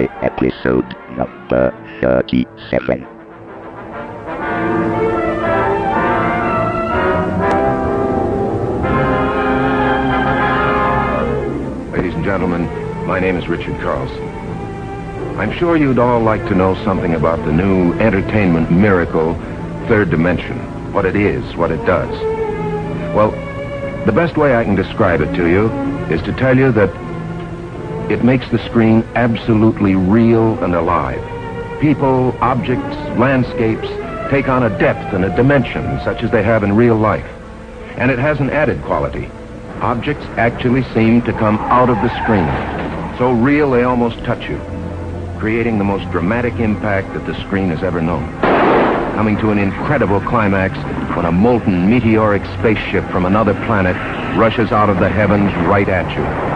episode number 37. Ladies and gentlemen, my name is Richard Carlson. I'm sure you'd all like to know something about the new entertainment miracle, Third Dimension. What it is, what it does. Well, the best way I can describe it to you is to tell you that it makes the screen absolutely real and alive. People, objects, landscapes take on a depth and a dimension such as they have in real life. And it has an added quality. Objects actually seem to come out of the screen. So real they almost touch you, creating the most dramatic impact that the screen has ever known. Coming to an incredible climax when a molten meteoric spaceship from another planet rushes out of the heavens right at you.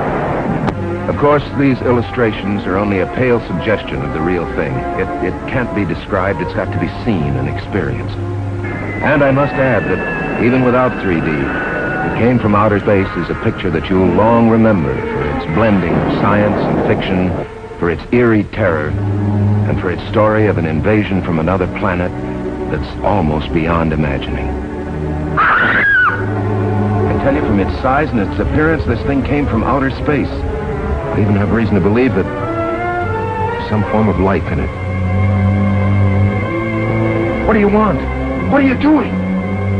Of course, these illustrations are only a pale suggestion of the real thing. It, it can't be described, it's got to be seen and experienced. And I must add that even without 3D, it came from outer space is a picture that you'll long remember for its blending of science and fiction, for its eerie terror, and for its story of an invasion from another planet that's almost beyond imagining. I tell you, from its size and its appearance, this thing came from outer space. I even have reason to believe that there's some form of life in it. What do you want? What are you doing?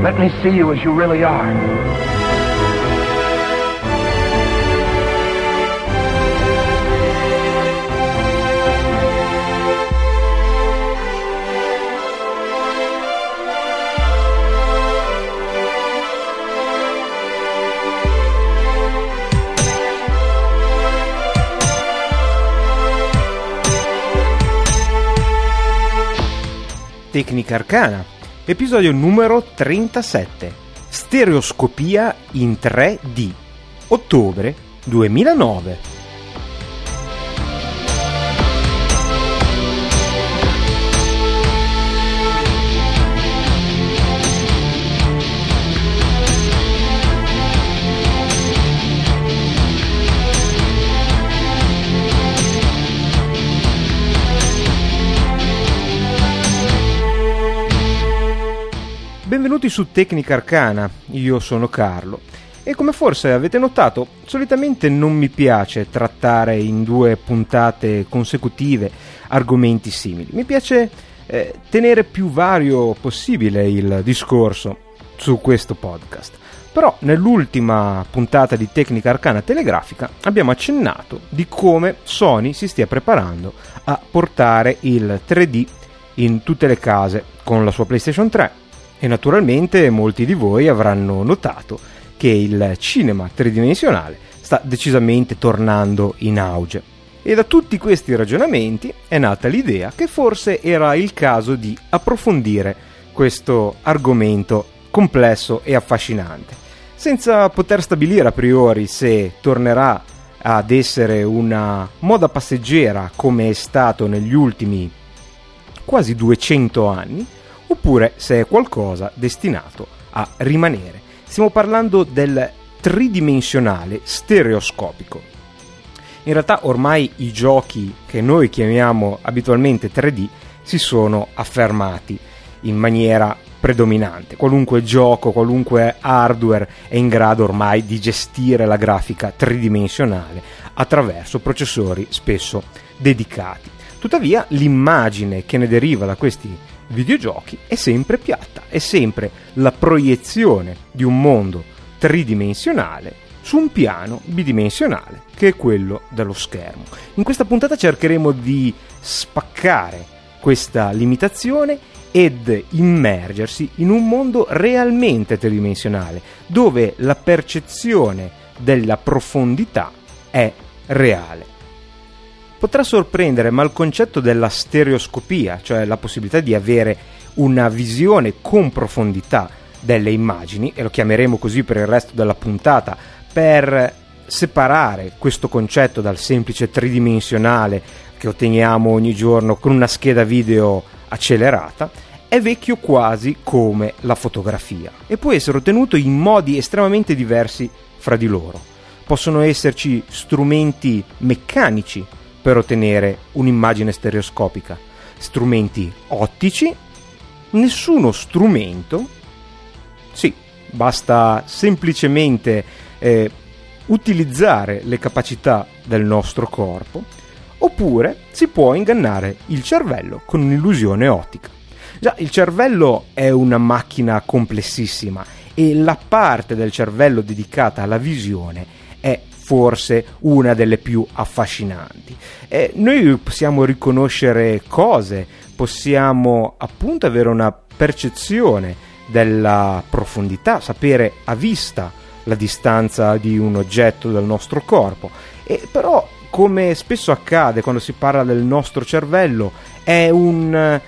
Let me see you as you really are. Tecnica Arcana, episodio numero 37, Stereoscopia in 3D, ottobre 2009. Benvenuti su Tecnica Arcana, io sono Carlo. E come forse avete notato, solitamente non mi piace trattare in due puntate consecutive argomenti simili, mi piace eh, tenere più vario possibile il discorso su questo podcast. Però nell'ultima puntata di Tecnica Arcana Telegrafica abbiamo accennato di come Sony si stia preparando a portare il 3D in tutte le case con la sua PlayStation 3 e naturalmente molti di voi avranno notato che il cinema tridimensionale sta decisamente tornando in auge. E da tutti questi ragionamenti è nata l'idea che forse era il caso di approfondire questo argomento complesso e affascinante, senza poter stabilire a priori se tornerà ad essere una moda passeggera come è stato negli ultimi quasi 200 anni, oppure se è qualcosa destinato a rimanere. Stiamo parlando del tridimensionale stereoscopico. In realtà ormai i giochi che noi chiamiamo abitualmente 3D si sono affermati in maniera predominante. Qualunque gioco, qualunque hardware è in grado ormai di gestire la grafica tridimensionale attraverso processori spesso dedicati. Tuttavia l'immagine che ne deriva da questi videogiochi è sempre piatta, è sempre la proiezione di un mondo tridimensionale su un piano bidimensionale che è quello dello schermo. In questa puntata cercheremo di spaccare questa limitazione ed immergersi in un mondo realmente tridimensionale, dove la percezione della profondità è reale potrà sorprendere, ma il concetto della stereoscopia, cioè la possibilità di avere una visione con profondità delle immagini, e lo chiameremo così per il resto della puntata, per separare questo concetto dal semplice tridimensionale che otteniamo ogni giorno con una scheda video accelerata, è vecchio quasi come la fotografia e può essere ottenuto in modi estremamente diversi fra di loro. Possono esserci strumenti meccanici per ottenere un'immagine stereoscopica? Strumenti ottici? Nessuno strumento? Sì, basta semplicemente eh, utilizzare le capacità del nostro corpo, oppure si può ingannare il cervello con un'illusione ottica. Già, il cervello è una macchina complessissima e la parte del cervello dedicata alla visione forse una delle più affascinanti. E noi possiamo riconoscere cose, possiamo appunto avere una percezione della profondità, sapere a vista la distanza di un oggetto dal nostro corpo. E però, come spesso accade quando si parla del nostro cervello, è un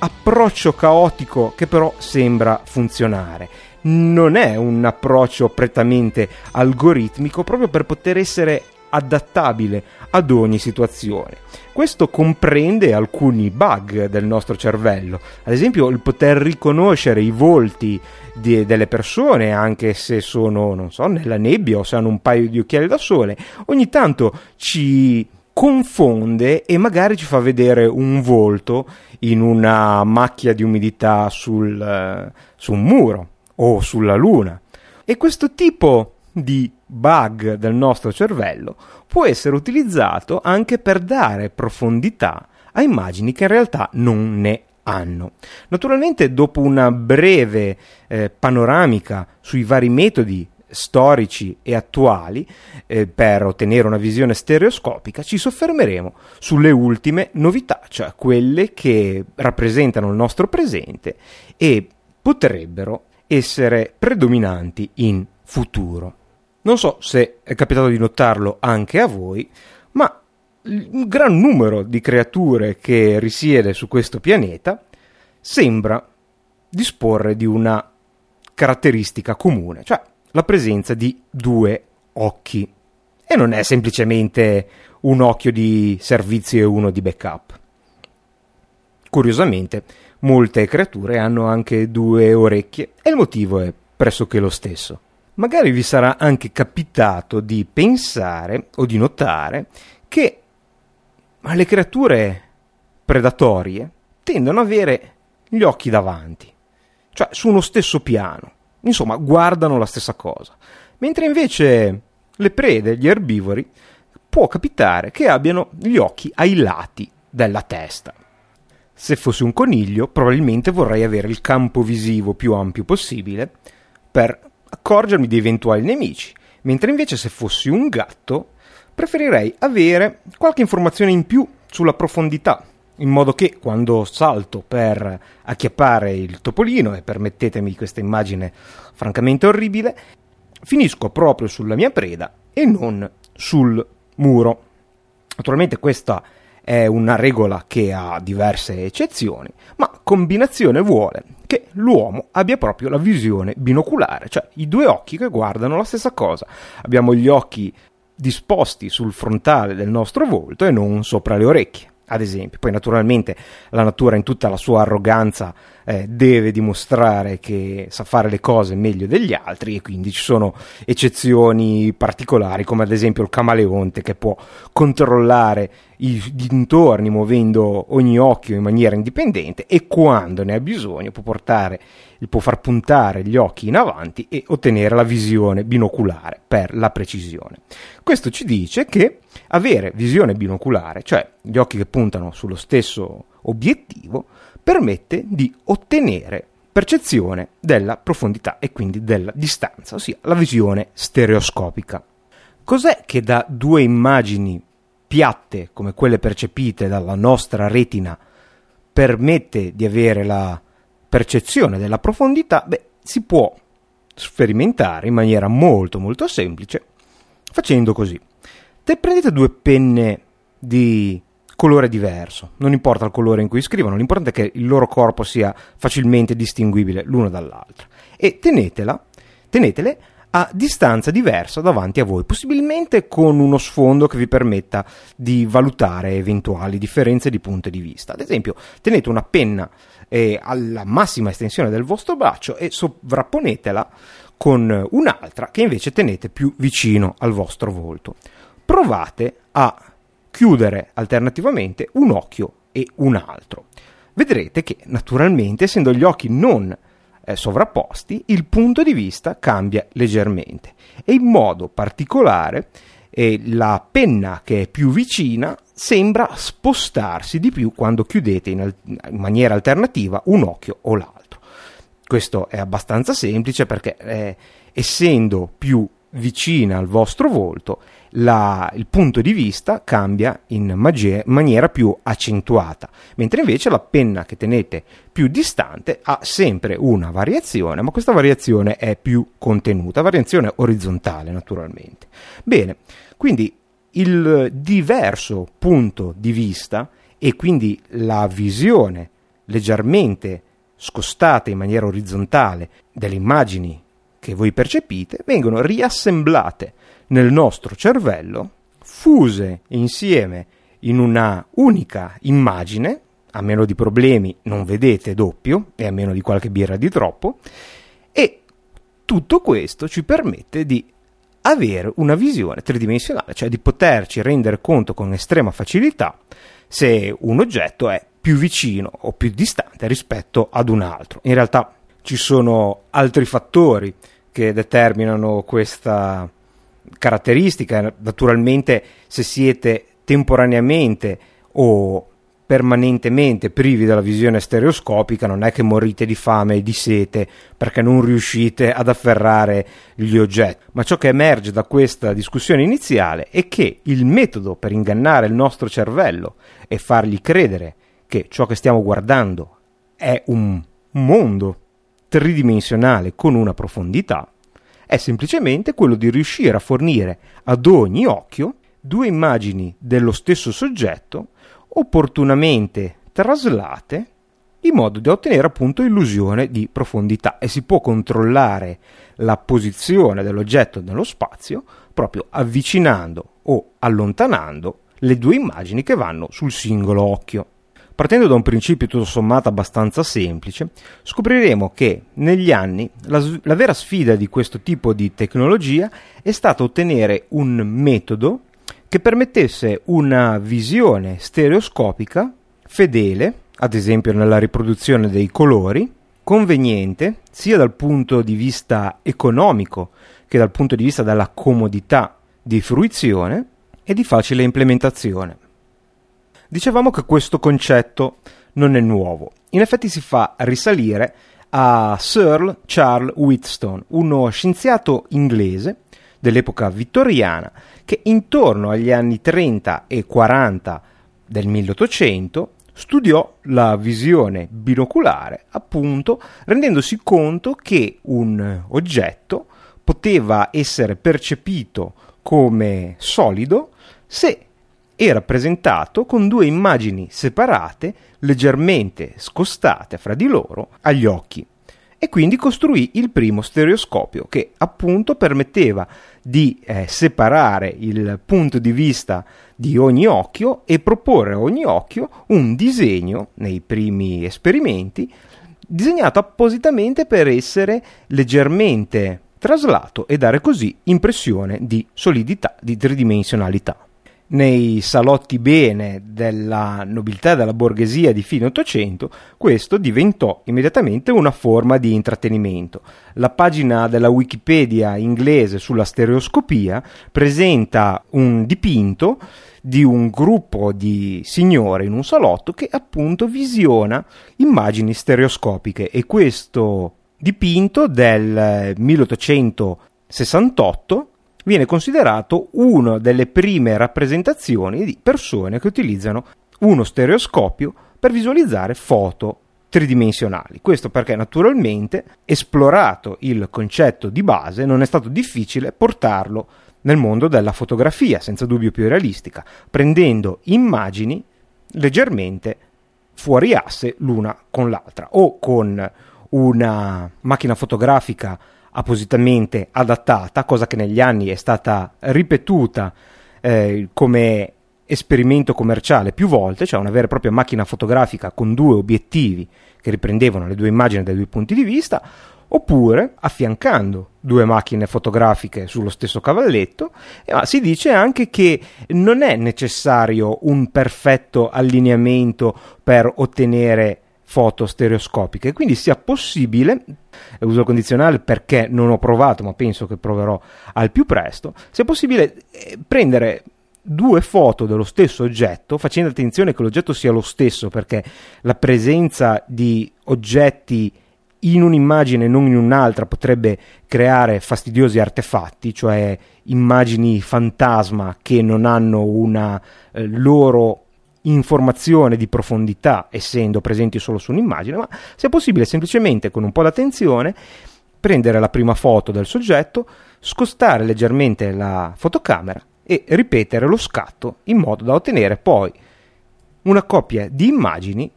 approccio caotico che però sembra funzionare. Non è un approccio prettamente algoritmico proprio per poter essere adattabile ad ogni situazione. Questo comprende alcuni bug del nostro cervello, ad esempio il poter riconoscere i volti di, delle persone anche se sono, non so, nella nebbia o se hanno un paio di occhiali da sole, ogni tanto ci confonde e magari ci fa vedere un volto in una macchia di umidità sul, uh, su un muro o sulla luna. E questo tipo di bug del nostro cervello può essere utilizzato anche per dare profondità a immagini che in realtà non ne hanno. Naturalmente, dopo una breve eh, panoramica sui vari metodi storici e attuali eh, per ottenere una visione stereoscopica, ci soffermeremo sulle ultime novità, cioè quelle che rappresentano il nostro presente e potrebbero essere predominanti in futuro. Non so se è capitato di notarlo anche a voi, ma un gran numero di creature che risiede su questo pianeta sembra disporre di una caratteristica comune, cioè la presenza di due occhi. E non è semplicemente un occhio di servizio e uno di backup. Curiosamente, molte creature hanno anche due orecchie e il motivo è pressoché lo stesso. Magari vi sarà anche capitato di pensare o di notare che le creature predatorie tendono ad avere gli occhi davanti, cioè su uno stesso piano Insomma, guardano la stessa cosa. Mentre invece le prede, gli erbivori, può capitare che abbiano gli occhi ai lati della testa. Se fossi un coniglio, probabilmente vorrei avere il campo visivo più ampio possibile per accorgermi di eventuali nemici, mentre invece se fossi un gatto, preferirei avere qualche informazione in più sulla profondità in modo che quando salto per acchiappare il topolino, e permettetemi questa immagine francamente orribile, finisco proprio sulla mia preda e non sul muro. Naturalmente questa è una regola che ha diverse eccezioni, ma combinazione vuole che l'uomo abbia proprio la visione binoculare, cioè i due occhi che guardano la stessa cosa. Abbiamo gli occhi disposti sul frontale del nostro volto e non sopra le orecchie ad esempio. Poi naturalmente la natura in tutta la sua arroganza eh, deve dimostrare che sa fare le cose meglio degli altri e quindi ci sono eccezioni particolari come ad esempio il camaleonte che può controllare i dintorni muovendo ogni occhio in maniera indipendente e quando ne ha bisogno può portare può far puntare gli occhi in avanti e ottenere la visione binoculare per la precisione. Questo ci dice che avere visione binoculare, cioè gli occhi che puntano sullo stesso obiettivo, permette di ottenere percezione della profondità e quindi della distanza, ossia la visione stereoscopica. Cos'è che da due immagini piatte come quelle percepite dalla nostra retina permette di avere la percezione della profondità? Beh, si può sperimentare in maniera molto molto semplice facendo così. Te prendete due penne di colore diverso, non importa il colore in cui scrivono, l'importante è che il loro corpo sia facilmente distinguibile l'uno dall'altro e tenetela, tenetele a distanza diversa davanti a voi, possibilmente con uno sfondo che vi permetta di valutare eventuali differenze di punto di vista. Ad esempio, tenete una penna eh, alla massima estensione del vostro braccio e sovrapponetela con un'altra che invece tenete più vicino al vostro volto. Provate a chiudere alternativamente un occhio e un altro. Vedrete che naturalmente, essendo gli occhi non eh, sovrapposti, il punto di vista cambia leggermente e in modo particolare eh, la penna che è più vicina sembra spostarsi di più quando chiudete in, al- in maniera alternativa un occhio o l'altro. Questo è abbastanza semplice perché eh, essendo più vicina al vostro volto, la, il punto di vista cambia in magie, maniera più accentuata, mentre invece la penna che tenete più distante ha sempre una variazione, ma questa variazione è più contenuta, variazione orizzontale naturalmente. Bene, quindi il diverso punto di vista e quindi la visione leggermente scostata in maniera orizzontale delle immagini che voi percepite vengono riassemblate nel nostro cervello, fuse insieme in una unica immagine, a meno di problemi non vedete doppio e a meno di qualche birra di troppo, e tutto questo ci permette di avere una visione tridimensionale, cioè di poterci rendere conto con estrema facilità se un oggetto è più vicino o più distante rispetto ad un altro. In realtà ci sono altri fattori che determinano questa caratteristica. Naturalmente, se siete temporaneamente o permanentemente privi della visione stereoscopica, non è che morite di fame e di sete perché non riuscite ad afferrare gli oggetti. Ma ciò che emerge da questa discussione iniziale è che il metodo per ingannare il nostro cervello e fargli credere che ciò che stiamo guardando è un mondo tridimensionale con una profondità è semplicemente quello di riuscire a fornire ad ogni occhio due immagini dello stesso soggetto opportunamente traslate in modo da ottenere appunto illusione di profondità e si può controllare la posizione dell'oggetto nello spazio proprio avvicinando o allontanando le due immagini che vanno sul singolo occhio. Partendo da un principio tutto sommato abbastanza semplice, scopriremo che negli anni la, la, vera sfida di questo tipo di tecnologia è stata ottenere un metodo che permettesse una visione stereoscopica fedele, ad esempio nella riproduzione dei colori, conveniente sia dal punto di vista economico che dal punto di vista della comodità di fruizione e di facile implementazione. Dicevamo che questo concetto non è nuovo. In effetti si fa risalire a Sir Charles Wheatstone, uno scienziato inglese dell'epoca vittoriana che intorno agli anni 30 e 40 del 1800 studiò la visione binoculare, appunto, rendendosi conto che un oggetto poteva essere percepito come solido se è rappresentato con due immagini separate, leggermente scostate fra di loro, agli occhi. E quindi costruì il primo stereoscopio che appunto permetteva di eh, separare il punto di vista di ogni occhio e proporre a ogni occhio un disegno nei primi esperimenti disegnato appositamente per essere leggermente traslato e dare così impressione di solidità, di tridimensionalità nei salotti bene della nobiltà e della borghesia di fine Ottocento, questo diventò immediatamente una forma di intrattenimento. La pagina della Wikipedia inglese sulla stereoscopia presenta un dipinto di un gruppo di signore in un salotto che appunto visiona immagini stereoscopiche e questo dipinto del 1868 viene considerato una delle prime rappresentazioni di persone che utilizzano uno stereoscopio per visualizzare foto tridimensionali. Questo perché naturalmente, esplorato il concetto di base, non è stato difficile portarlo nel mondo della fotografia, senza dubbio più realistica, prendendo immagini leggermente fuori asse l'una con l'altra o con una macchina fotografica appositamente adattata, cosa che negli anni è stata ripetuta eh, come esperimento commerciale più volte, cioè una vera e propria macchina fotografica con due obiettivi che riprendevano le due immagini dai due punti di vista, oppure affiancando due macchine fotografiche sullo stesso cavalletto, ma si dice anche che non è necessario un perfetto allineamento per ottenere foto stereoscopiche, quindi sia possibile, uso condizionale perché non ho provato, ma penso che proverò al più presto, sia possibile eh, prendere due foto dello stesso oggetto, facendo attenzione che l'oggetto sia lo stesso, perché la presenza di oggetti in un'immagine e non in un'altra potrebbe creare fastidiosi artefatti, cioè immagini fantasma che non hanno una eh, loro informazione di profondità essendo presenti solo su un'immagine, ma sia possibile semplicemente con un po' d'attenzione prendere la prima foto del soggetto, scostare leggermente la fotocamera e ripetere lo scatto in modo da ottenere poi una coppia di immagini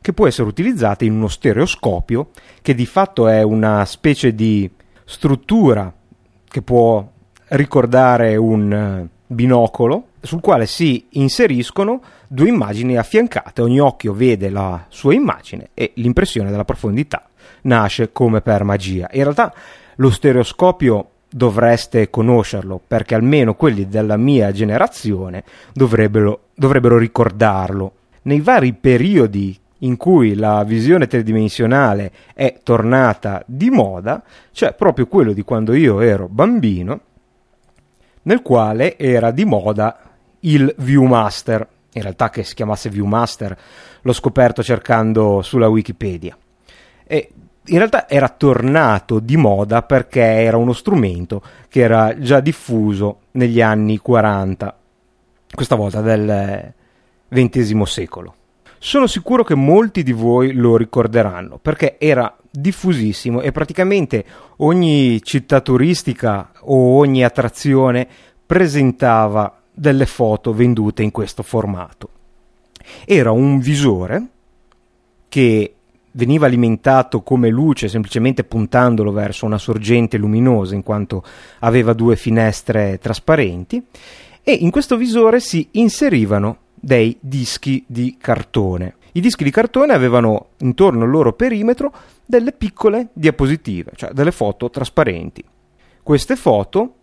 che può essere utilizzata in uno stereoscopio, che di fatto è una specie di struttura che può ricordare un eh, binocolo sul quale si inseriscono due immagini affiancate, ogni occhio vede la sua immagine e l'impressione della profondità nasce come per magia. In realtà lo stereoscopio dovreste conoscerlo perché almeno quelli della mia generazione dovrebbero, dovrebbero ricordarlo. Nei vari periodi in cui la visione tridimensionale è tornata di moda, c'è proprio quello di quando io ero bambino, nel quale era di moda il Viewmaster. In realtà che si chiamasse Viewmaster l'ho scoperto cercando sulla Wikipedia. E in realtà era tornato di moda perché era uno strumento che era già diffuso negli anni 40, questa volta del XX secolo. Sono sicuro che molti di voi lo ricorderanno perché era diffusissimo e praticamente ogni città turistica o ogni attrazione presentava delle foto vendute in questo formato. Era un visore che veniva alimentato come luce semplicemente puntandolo verso una sorgente luminosa in quanto aveva due finestre trasparenti e in questo visore si inserivano dei dischi di cartone. I dischi di cartone avevano intorno al loro perimetro delle piccole diapositive, cioè delle foto trasparenti. Queste foto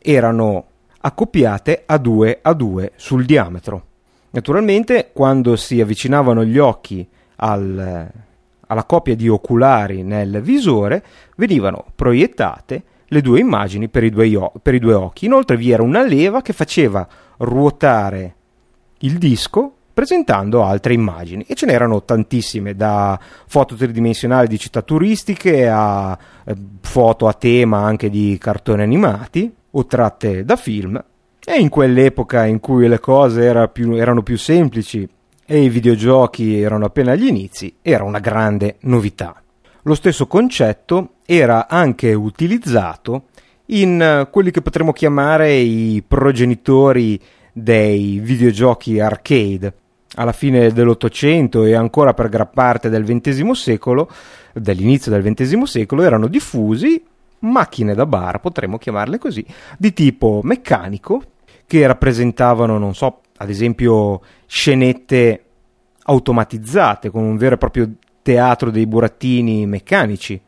erano accoppiate a due a due sul diametro. Naturalmente, quando si avvicinavano gli occhi al, alla coppia di oculari nel visore, venivano proiettate le due immagini per i due, per i due occhi. Inoltre vi era una leva che faceva ruotare il disco presentando altre immagini e ce n'erano tantissime da foto tridimensionali di città turistiche a eh, foto a tema anche di cartoni animati o tratte da film e in quell'epoca in cui le cose era più, erano più semplici e i videogiochi erano appena agli inizi era una grande novità. Lo stesso concetto era anche utilizzato in eh, quelli che potremmo chiamare i progenitori dei videogiochi arcade. Alla fine dell'Ottocento e ancora per gran parte del XX secolo, dell'inizio del XX secolo, erano diffusi macchine da bar, potremmo chiamarle così, di tipo meccanico, che rappresentavano, non so, ad esempio scenette automatizzate con un vero e proprio teatro dei burattini meccanici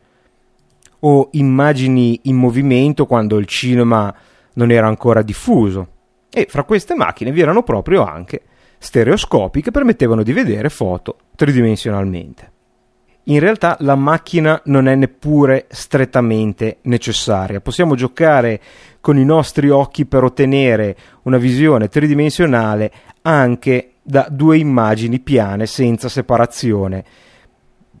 o immagini in movimento quando il cinema non era ancora diffuso. E fra queste macchine vi erano proprio anche stereoscopi che permettevano di vedere foto tridimensionalmente. In realtà la macchina non è neppure strettamente necessaria, possiamo giocare con i nostri occhi per ottenere una visione tridimensionale anche da due immagini piane senza separazione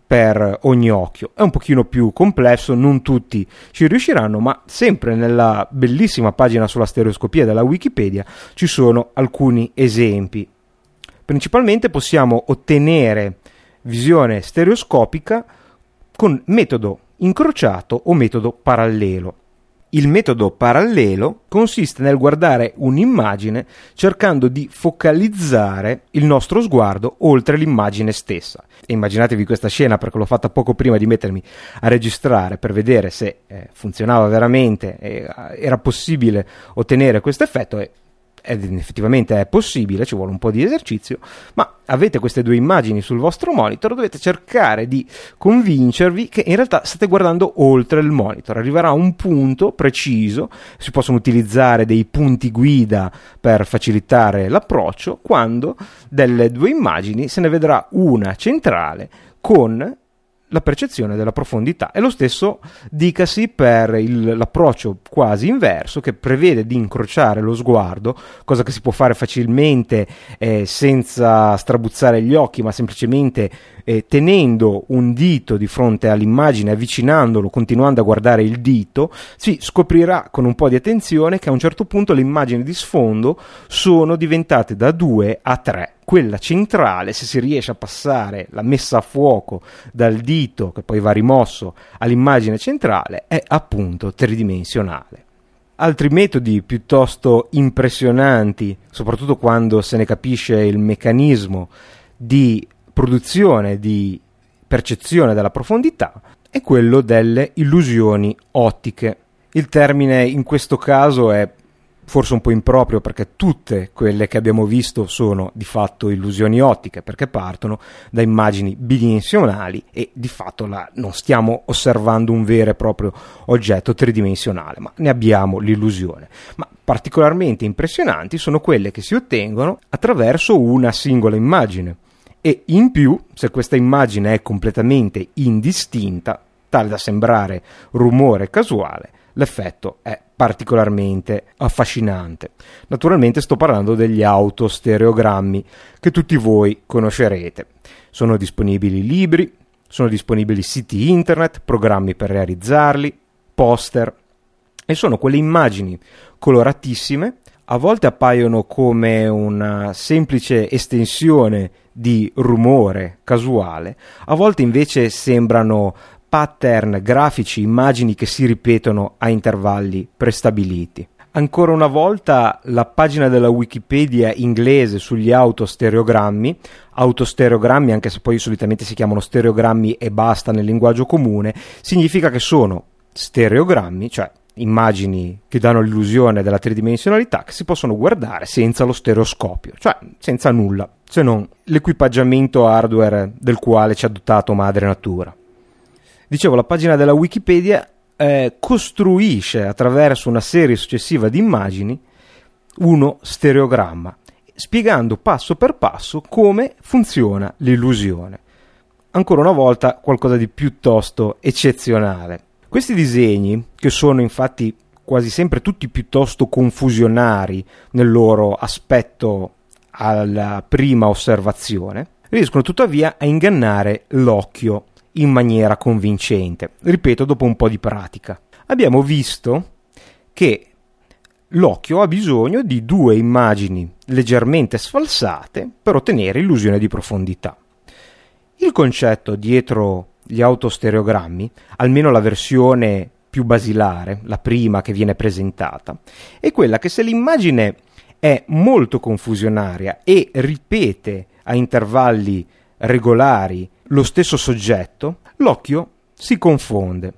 per ogni occhio. È un pochino più complesso, non tutti ci riusciranno, ma sempre nella bellissima pagina sulla stereoscopia della Wikipedia ci sono alcuni esempi. Principalmente possiamo ottenere visione stereoscopica con metodo incrociato o metodo parallelo. Il metodo parallelo consiste nel guardare un'immagine cercando di focalizzare il nostro sguardo oltre l'immagine stessa. E immaginatevi questa scena perché l'ho fatta poco prima di mettermi a registrare per vedere se eh, funzionava veramente, eh, era possibile ottenere questo effetto e effettivamente è possibile, ci vuole un po' di esercizio, ma avete queste due immagini sul vostro monitor, dovete cercare di convincervi che in realtà state guardando oltre il monitor. Arriverà un punto preciso, si possono utilizzare dei punti guida per facilitare l'approccio, quando delle due immagini se ne vedrà una centrale con la percezione della profondità. E lo stesso dicasi per il, l'approccio quasi inverso che prevede di incrociare lo sguardo, cosa che si può fare facilmente eh, senza strabuzzare gli occhi, ma semplicemente eh, tenendo un dito di fronte all'immagine, avvicinandolo, continuando a guardare il dito, si scoprirà con un po' di attenzione che a un certo punto le immagini di sfondo sono diventate da due a tre quella centrale, se si riesce a passare la messa a fuoco dal dito che poi va rimosso all'immagine centrale, è appunto tridimensionale. Altri metodi piuttosto impressionanti, soprattutto quando se ne capisce il meccanismo di produzione, di percezione della profondità, è quello delle illusioni ottiche. Il termine in questo caso è forse un po' improprio perché tutte quelle che abbiamo visto sono di fatto illusioni ottiche perché partono da immagini bidimensionali e di fatto la, non stiamo osservando un vero e proprio oggetto tridimensionale ma ne abbiamo l'illusione ma particolarmente impressionanti sono quelle che si ottengono attraverso una singola immagine e in più se questa immagine è completamente indistinta tale da sembrare rumore casuale l'effetto è particolarmente affascinante. Naturalmente sto parlando degli autostereogrammi che tutti voi conoscerete. Sono disponibili libri, sono disponibili siti internet, programmi per realizzarli, poster e sono quelle immagini coloratissime, a volte appaiono come una semplice estensione di rumore casuale, a volte invece sembrano pattern grafici, immagini che si ripetono a intervalli prestabiliti. Ancora una volta la pagina della Wikipedia inglese sugli autostereogrammi, autostereogrammi anche se poi solitamente si chiamano stereogrammi e basta nel linguaggio comune, significa che sono stereogrammi, cioè immagini che danno l'illusione della tridimensionalità che si possono guardare senza lo stereoscopio, cioè senza nulla, se non l'equipaggiamento hardware del quale ci ha dotato madre natura. Dicevo, la pagina della Wikipedia eh, costruisce attraverso una serie successiva di immagini uno stereogramma, spiegando passo per passo come funziona l'illusione. Ancora una volta qualcosa di piuttosto eccezionale. Questi disegni, che sono infatti quasi sempre tutti piuttosto confusionari nel loro aspetto alla prima osservazione, riescono tuttavia a ingannare l'occhio in maniera convincente. Ripeto, dopo un po' di pratica. Abbiamo visto che l'occhio ha bisogno di due immagini leggermente sfalsate per ottenere illusione di profondità. Il concetto dietro gli autostereogrammi, almeno la versione più basilare, la prima che viene presentata, è quella che se l'immagine è molto confusionaria e ripete a intervalli regolari lo stesso soggetto, l'occhio si confonde.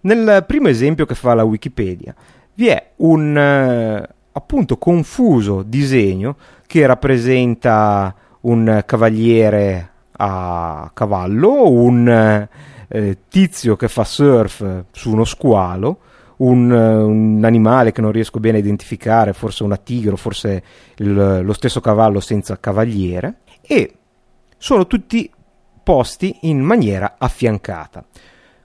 Nel primo esempio che fa la Wikipedia vi è un eh, appunto confuso disegno che rappresenta un cavaliere a cavallo, un eh, tizio che fa surf su uno squalo, un, un, animale che non riesco bene a identificare, forse una tigre, forse il, lo stesso cavallo senza cavaliere, e sono tutti posti in maniera affiancata.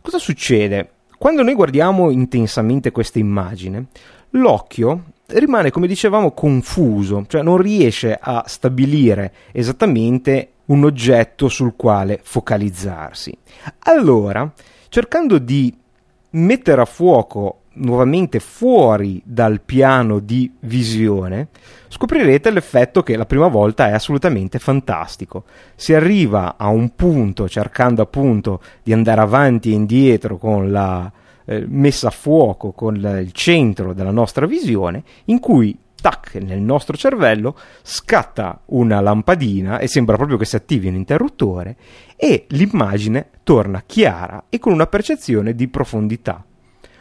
Cosa succede? Quando noi guardiamo intensamente questa immagine, l'occhio rimane, come dicevamo, confuso, cioè non riesce a stabilire esattamente un oggetto sul quale focalizzarsi. Allora, cercando di mettere a fuoco nuovamente fuori dal piano di visione, scoprirete l'effetto che la prima volta è assolutamente fantastico. Si arriva a un punto, cercando appunto di andare avanti e indietro con la eh, messa a fuoco, con il centro della nostra visione, in cui tac, nel nostro cervello scatta una lampadina e sembra proprio che si attivi un interruttore e l'immagine torna chiara e con una percezione di profondità.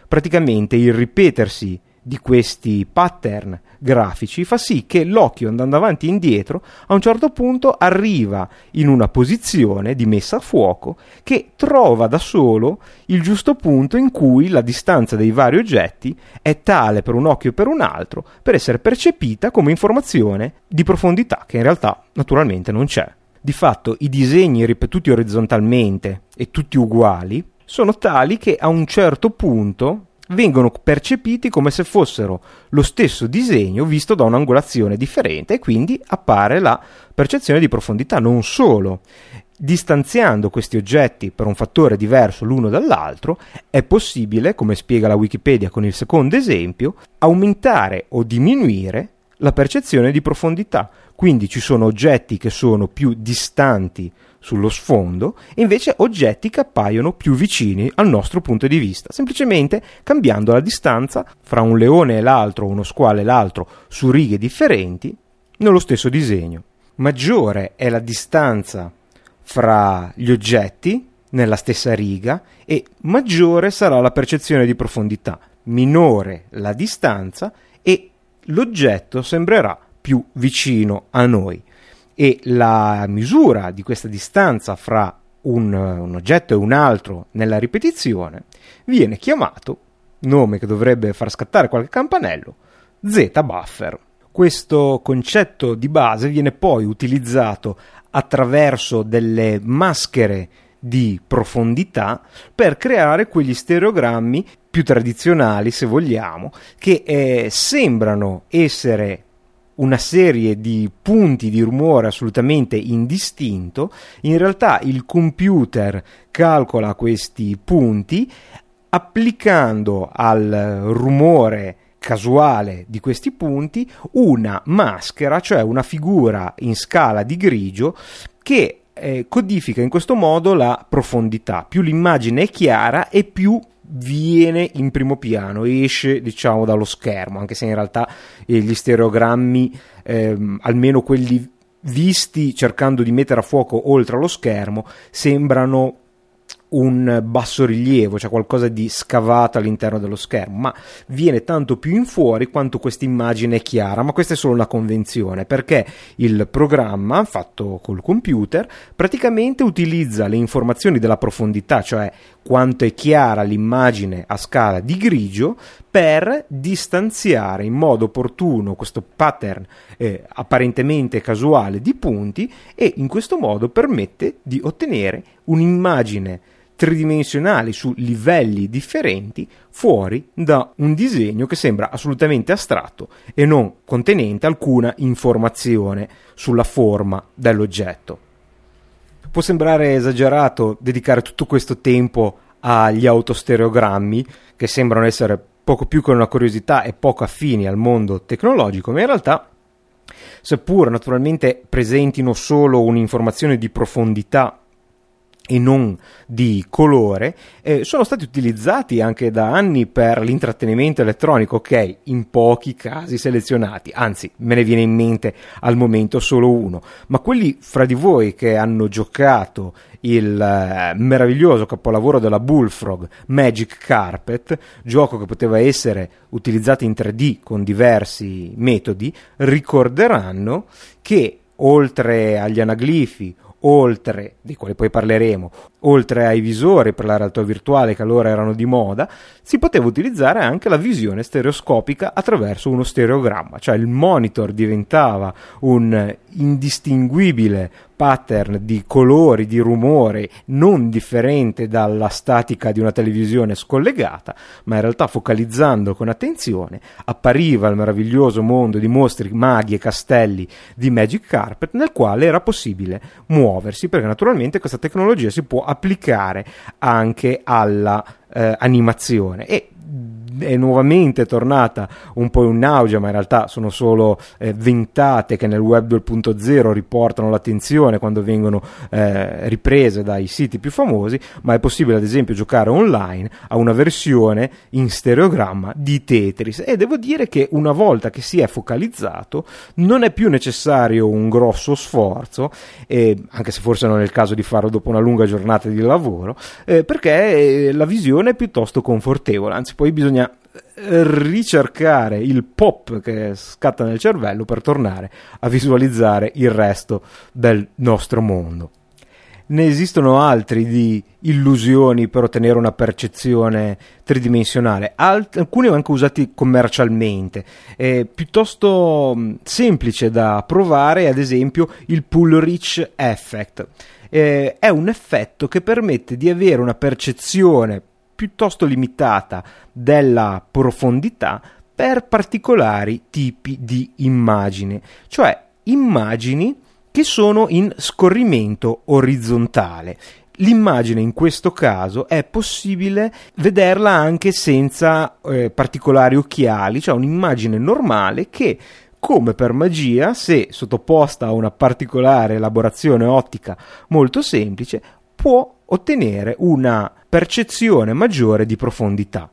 Praticamente il ripetersi di questi pattern grafici fa sì che l'occhio andando avanti e indietro a un certo punto arriva in una posizione di messa a fuoco che trova da solo il giusto punto in cui la distanza dei vari oggetti è tale per un occhio e per un altro per essere percepita come informazione di profondità che in realtà naturalmente non c'è. Di fatto i disegni ripetuti orizzontalmente e tutti uguali sono tali che a un certo punto vengono percepiti come se fossero lo stesso disegno visto da un'angolazione differente e quindi appare la percezione di profondità. Non solo, distanziando questi oggetti per un fattore diverso l'uno dall'altro, è possibile, come spiega la Wikipedia con il secondo esempio, aumentare o diminuire la percezione di profondità. Quindi ci sono oggetti che sono più distanti sullo sfondo e invece oggetti che appaiono più vicini al nostro punto di vista, semplicemente cambiando la distanza fra un leone e l'altro, uno squalo e l'altro su righe differenti nello stesso disegno. Maggiore è la distanza fra gli oggetti nella stessa riga e maggiore sarà la percezione di profondità, minore la distanza e l'oggetto sembrerà più vicino a noi e la misura di questa distanza fra un, un oggetto e un altro nella ripetizione viene chiamato, nome che dovrebbe far scattare qualche campanello, z-buffer. Questo concetto di base viene poi utilizzato attraverso delle maschere di profondità per creare quegli stereogrammi più tradizionali, se vogliamo, che eh, sembrano essere una serie di punti di rumore assolutamente indistinto, in realtà il computer calcola questi punti applicando al rumore casuale di questi punti una maschera, cioè una figura in scala di grigio che eh, codifica in questo modo la profondità. Più l'immagine è chiara e più viene in primo piano, esce diciamo dallo schermo, anche se in realtà eh, gli stereogrammi, ehm, almeno quelli visti cercando di mettere a fuoco oltre allo schermo, sembrano un basso rilievo, cioè qualcosa di scavato all'interno dello schermo, ma viene tanto più in fuori quanto questa immagine è chiara, ma questa è solo una convenzione, perché il programma fatto col computer praticamente utilizza le informazioni della profondità, cioè quanto è chiara l'immagine a scala di grigio, per distanziare in modo opportuno questo pattern eh, apparentemente casuale di punti e in questo modo permette di ottenere un'immagine tridimensionali su livelli differenti fuori da un disegno che sembra assolutamente astratto e non contenente alcuna informazione sulla forma dell'oggetto. Può sembrare esagerato dedicare tutto questo tempo agli autostereogrammi che sembrano essere poco più che una curiosità e poco affini al mondo tecnologico, ma in realtà seppur naturalmente presentino solo un'informazione di profondità e non di colore, eh, sono stati utilizzati anche da anni per l'intrattenimento elettronico, ok, in pochi casi selezionati, anzi me ne viene in mente al momento solo uno, ma quelli fra di voi che hanno giocato il eh, meraviglioso capolavoro della Bullfrog Magic Carpet, gioco che poteva essere utilizzato in 3D con diversi metodi, ricorderanno che oltre agli anaglifi oltre, di quali poi parleremo, oltre ai visori per la realtà virtuale che allora erano di moda, si poteva utilizzare anche la visione stereoscopica attraverso uno stereogramma, cioè il monitor diventava un indistinguibile pattern di colori, di rumore non differente dalla statica di una televisione scollegata, ma in realtà focalizzando con attenzione appariva il meraviglioso mondo di mostri, maghi e castelli di Magic Carpet nel quale era possibile muoversi perché naturalmente questa tecnologia si può applicare anche alla eh, animazione. E è nuovamente tornata un po' in auge, ma in realtà sono solo eh, ventate che nel web 2.0 riportano l'attenzione quando vengono eh, riprese dai siti più famosi, ma è possibile ad esempio giocare online a una versione in stereogramma di Tetris. E devo dire che una volta che si è focalizzato non è più necessario un grosso sforzo, eh, anche se forse non è il caso di farlo dopo una lunga giornata di lavoro, eh, perché eh, la visione è piuttosto confortevole, anzi poi bisogna ricercare il pop che scatta nel cervello per tornare a visualizzare il resto del nostro mondo. Ne esistono altri di illusioni per ottenere una percezione tridimensionale, Alt- alcuni anche usati commercialmente. È piuttosto semplice da provare, ad esempio il pull rich effect. Eh, è un effetto che permette di avere una percezione piuttosto limitata della profondità per particolari tipi di immagini, cioè immagini che sono in scorrimento orizzontale. L'immagine in questo caso è possibile vederla anche senza eh, particolari occhiali, cioè un'immagine normale che come per magia, se sottoposta a una particolare elaborazione ottica molto semplice, può ottenere una percezione maggiore di profondità.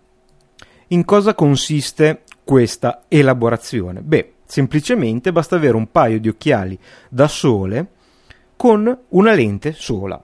In cosa consiste questa elaborazione? Beh, Semplicemente basta avere un paio di occhiali da sole con una lente sola.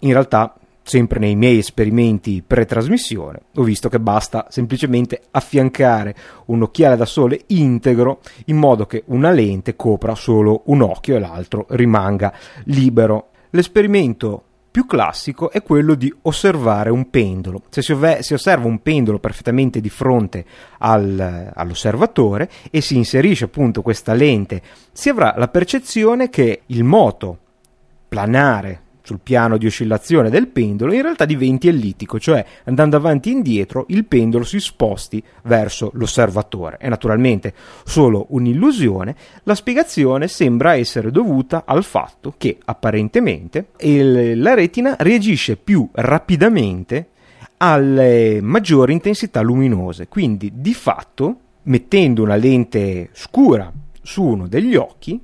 In realtà, sempre nei miei esperimenti pre-trasmissione, ho visto che basta semplicemente affiancare un occhiale da sole integro in modo che una lente copra solo un occhio e l'altro rimanga libero. L'esperimento più classico è quello di osservare un pendolo. Se si, ove- si osserva un pendolo perfettamente di fronte al, all'osservatore e si inserisce appunto questa lente, si avrà la percezione che il moto planare sul piano di oscillazione del pendolo in realtà diventi ellittico, cioè andando avanti e indietro il pendolo si sposti verso l'osservatore. È naturalmente solo un'illusione, la spiegazione sembra essere dovuta al fatto che apparentemente il, la retina reagisce più rapidamente alle maggiori intensità luminose, quindi di fatto mettendo una lente scura su uno degli occhi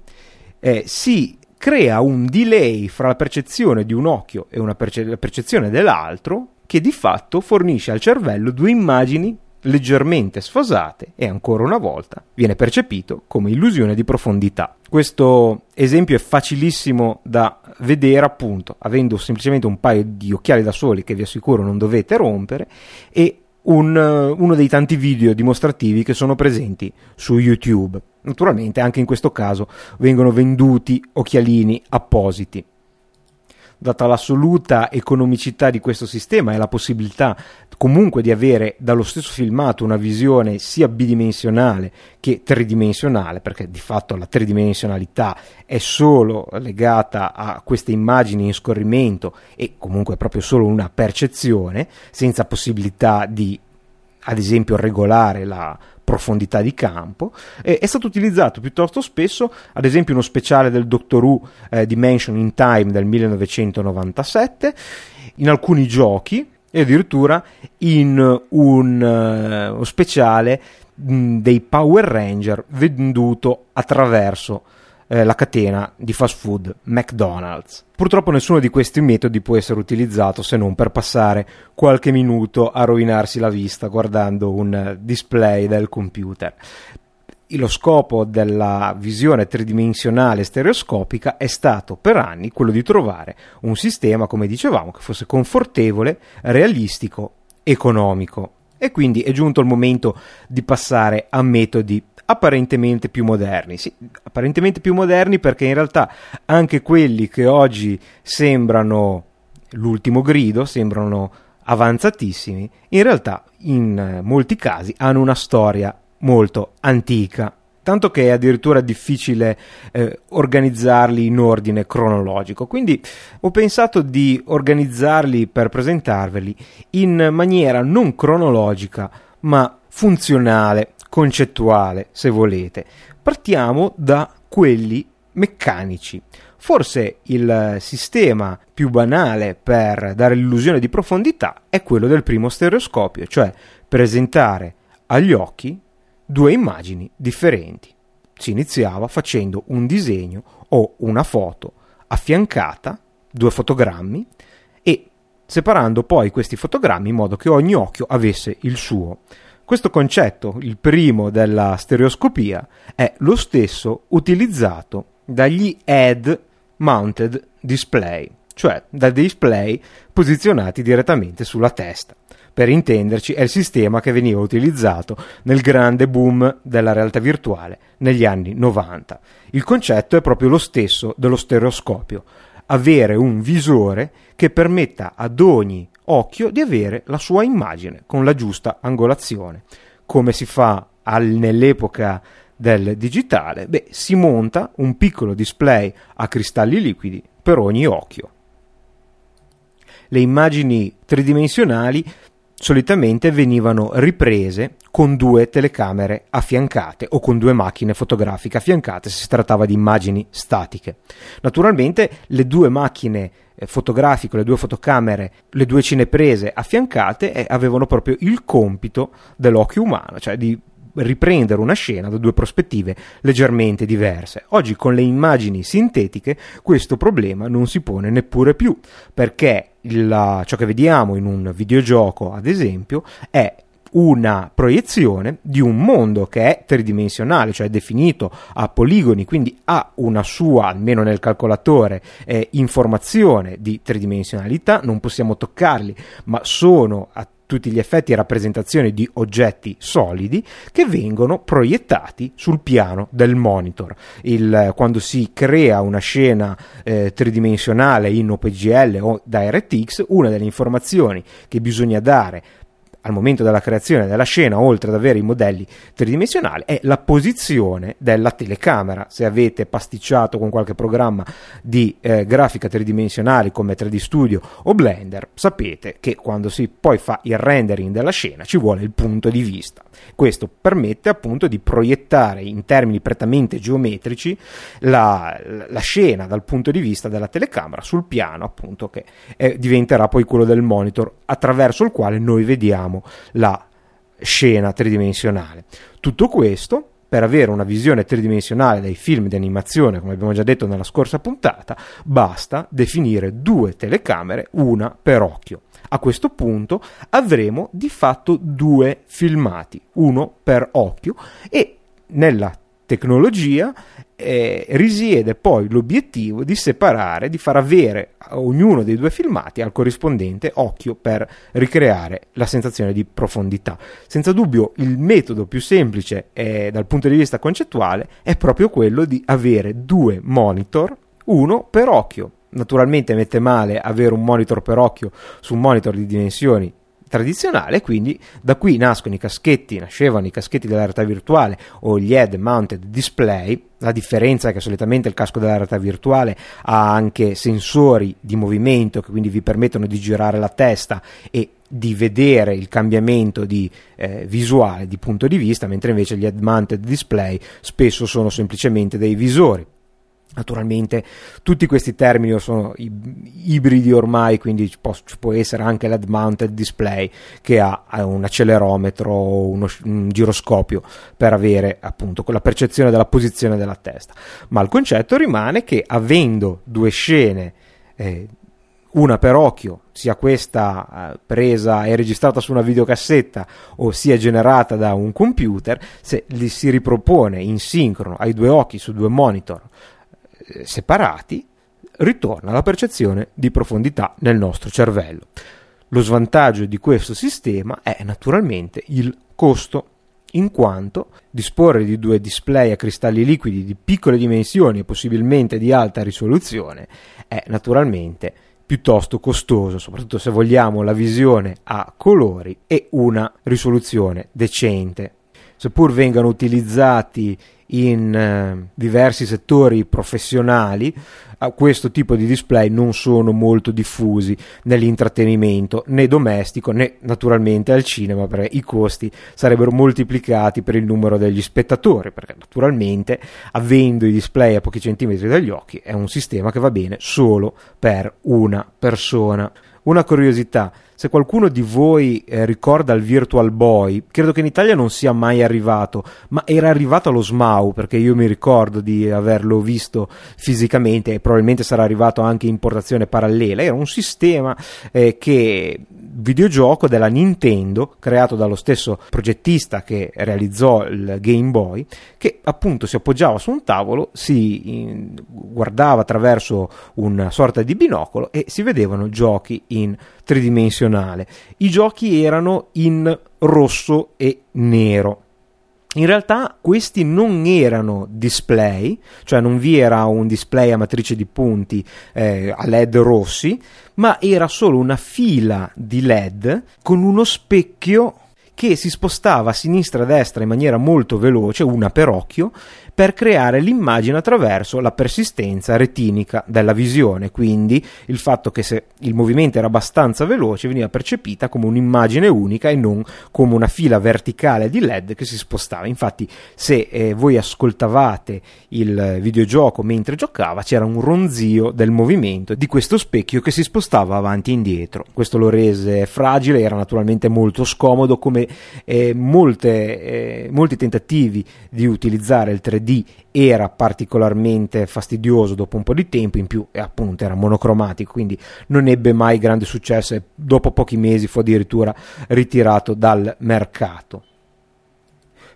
eh, si crea un delay fra la percezione di un occhio e perce- la percezione dell'altro che di fatto fornisce al cervello due immagini leggermente sfasate e ancora una volta viene percepito come illusione di profondità. Questo esempio è facilissimo da vedere appunto avendo semplicemente un paio di occhiali da soli che vi assicuro non dovete rompere e un, uno dei tanti video dimostrativi che sono presenti su YouTube. Naturalmente anche in questo caso vengono venduti occhialini appositi. Data l'assoluta economicità di questo sistema e la possibilità comunque di avere dallo stesso filmato una visione sia bidimensionale che tridimensionale, perché di fatto la tridimensionalità è solo legata a queste immagini in scorrimento e comunque proprio solo una percezione, senza possibilità di ad esempio regolare la profondità di campo, eh, è stato utilizzato piuttosto spesso, ad esempio uno speciale del Doctor Who eh, Dimension in Time del 1997, in alcuni giochi e addirittura in un uh, speciale mh, dei Power Ranger venduto attraverso eh, la catena di fast food McDonald's. Purtroppo nessuno di questi metodi può essere utilizzato se non per passare qualche minuto a rovinarsi la vista guardando un display del computer. Lo scopo della visione tridimensionale stereoscopica è stato per anni quello di trovare un sistema, come dicevamo, che fosse confortevole, realistico, economico. E quindi è giunto il momento di passare a metodi apparentemente più moderni. Sì, apparentemente più moderni perché in realtà anche quelli che oggi sembrano l'ultimo grido, sembrano avanzatissimi, in realtà in molti casi hanno una storia molto antica. Tanto che è addirittura difficile eh, organizzarli in ordine cronologico. Quindi ho pensato di organizzarli per presentarveli in maniera non cronologica, ma funzionale, concettuale, se volete. Partiamo da quelli meccanici. Forse il sistema più banale per dare l'illusione di profondità è quello del primo stereoscopio, cioè presentare agli occhi due immagini differenti. Si iniziava facendo un disegno o una foto affiancata, due fotogrammi, e separando poi questi fotogrammi in modo che ogni occhio avesse il suo. Questo concetto, il primo della stereoscopia, è lo stesso utilizzato dagli head mounted display, cioè da display posizionati direttamente sulla testa. per intenderci, è il sistema che veniva utilizzato nel grande boom della realtà virtuale negli anni 90. Il concetto è proprio lo stesso dello stereoscopio, avere un visore che permetta ad ogni occhio di avere la sua immagine con la giusta angolazione. Come si fa al, nell'epoca del digitale? Beh, si monta un piccolo display a cristalli liquidi per ogni occhio. Le immagini tridimensionali solitamente venivano riprese con due telecamere affiancate o con due macchine fotografiche affiancate se si trattava di immagini statiche. Naturalmente le due macchine eh, fotografiche, le due fotocamere, le due cineprese affiancate eh, avevano proprio il compito dell'occhio umano, cioè di riprendere una scena da due prospettive leggermente diverse. Oggi con le immagini sintetiche questo problema non si pone neppure più, perché il, ciò che vediamo in un videogioco, ad esempio, è una proiezione di un mondo che è tridimensionale, cioè definito a poligoni, quindi ha una sua, almeno nel calcolatore, eh, informazione di tridimensionalità, non possiamo toccarli, ma sono a tutti gli effetti rappresentazioni di oggetti solidi che vengono proiettati sul piano del monitor. Il, quando si crea una scena eh, tridimensionale in OpenGL o DirectX, una delle informazioni che bisogna dare al momento della creazione della scena, oltre ad avere i modelli tridimensionali, è la posizione della telecamera. Se avete pasticciato con qualche programma di eh, grafica tridimensionale come 3D Studio o Blender, sapete che quando si poi fa il rendering della scena ci vuole il punto di vista. Questo permette appunto di proiettare in termini prettamente geometrici la, la scena dal punto di vista della telecamera sul piano appunto che eh, diventerà poi quello del monitor attraverso il quale noi vediamo la scena tridimensionale. Tutto questo per avere una visione tridimensionale dei film di animazione, come abbiamo già detto nella scorsa puntata, basta definire due telecamere, una per occhio. A questo punto avremo di fatto due filmati, uno per occhio e nella tecnologia eh, risiede poi l'obiettivo di separare, di far avere a ognuno dei due filmati al corrispondente occhio per ricreare la sensazione di profondità. Senza dubbio il metodo più semplice eh, dal punto di vista concettuale è proprio quello di avere due monitor, uno per occhio. Naturalmente mette male avere un monitor per occhio su un monitor di dimensioni tradizionale, quindi da qui nascono i caschetti, nascevano i caschetti della realtà virtuale o gli head mounted display. La differenza è che solitamente il casco della realtà virtuale ha anche sensori di movimento che quindi vi permettono di girare la testa e di vedere il cambiamento di eh, visuale, di punto di vista, mentre invece gli head mounted display spesso sono semplicemente dei visori. Naturalmente tutti questi termini sono ibridi ormai, quindi ci può, ci può essere anche l'head mounted display che ha un accelerometro o uno, un giroscopio per avere appunto quella percezione della posizione della testa. Ma il concetto rimane che avendo due scene, eh, una per occhio, sia questa eh, presa e registrata su una videocassetta o sia generata da un computer, se li si ripropone in sincrono ai due occhi su due monitor separati, ritorna la percezione di profondità nel nostro cervello. Lo svantaggio di questo sistema è naturalmente il costo, in quanto disporre di due display a cristalli liquidi di piccole dimensioni e possibilmente di alta risoluzione è naturalmente piuttosto costoso, soprattutto se vogliamo la visione a colori e una risoluzione decente. Seppur vengano utilizzati in eh, diversi settori professionali, questo tipo di display non sono molto diffusi nell'intrattenimento né domestico né naturalmente al cinema perché i costi sarebbero moltiplicati per il numero degli spettatori perché naturalmente avendo i display a pochi centimetri dagli occhi è un sistema che va bene solo per una persona. Una curiosità, se qualcuno di voi eh, ricorda il Virtual Boy, credo che in Italia non sia mai arrivato, ma era arrivato allo SMAU perché io mi ricordo di averlo visto fisicamente e probabilmente sarà arrivato anche in importazione parallela. Era un sistema eh, che videogioco della Nintendo creato dallo stesso progettista che realizzò il Game Boy che appunto si appoggiava su un tavolo si guardava attraverso una sorta di binocolo e si vedevano giochi in tridimensionale. I giochi erano in rosso e nero. In realtà questi non erano display, cioè non vi era un display a matrice di punti eh, a LED rossi, ma era solo una fila di LED con uno specchio che si spostava a sinistra e a destra in maniera molto veloce, una per occhio, per creare l'immagine attraverso la persistenza retinica della visione, quindi il fatto che se il movimento era abbastanza veloce veniva percepita come un'immagine unica e non come una fila verticale di LED che si spostava. Infatti se eh, voi ascoltavate il videogioco mentre giocava c'era un ronzio del movimento di questo specchio che si spostava avanti e indietro. Questo lo rese fragile, era naturalmente molto scomodo come eh, molte, eh, molti tentativi di utilizzare il 3D era particolarmente fastidioso dopo un po' di tempo, in più appunto era monocromatico, quindi non ebbe mai grande successo e dopo pochi mesi fu addirittura ritirato dal mercato.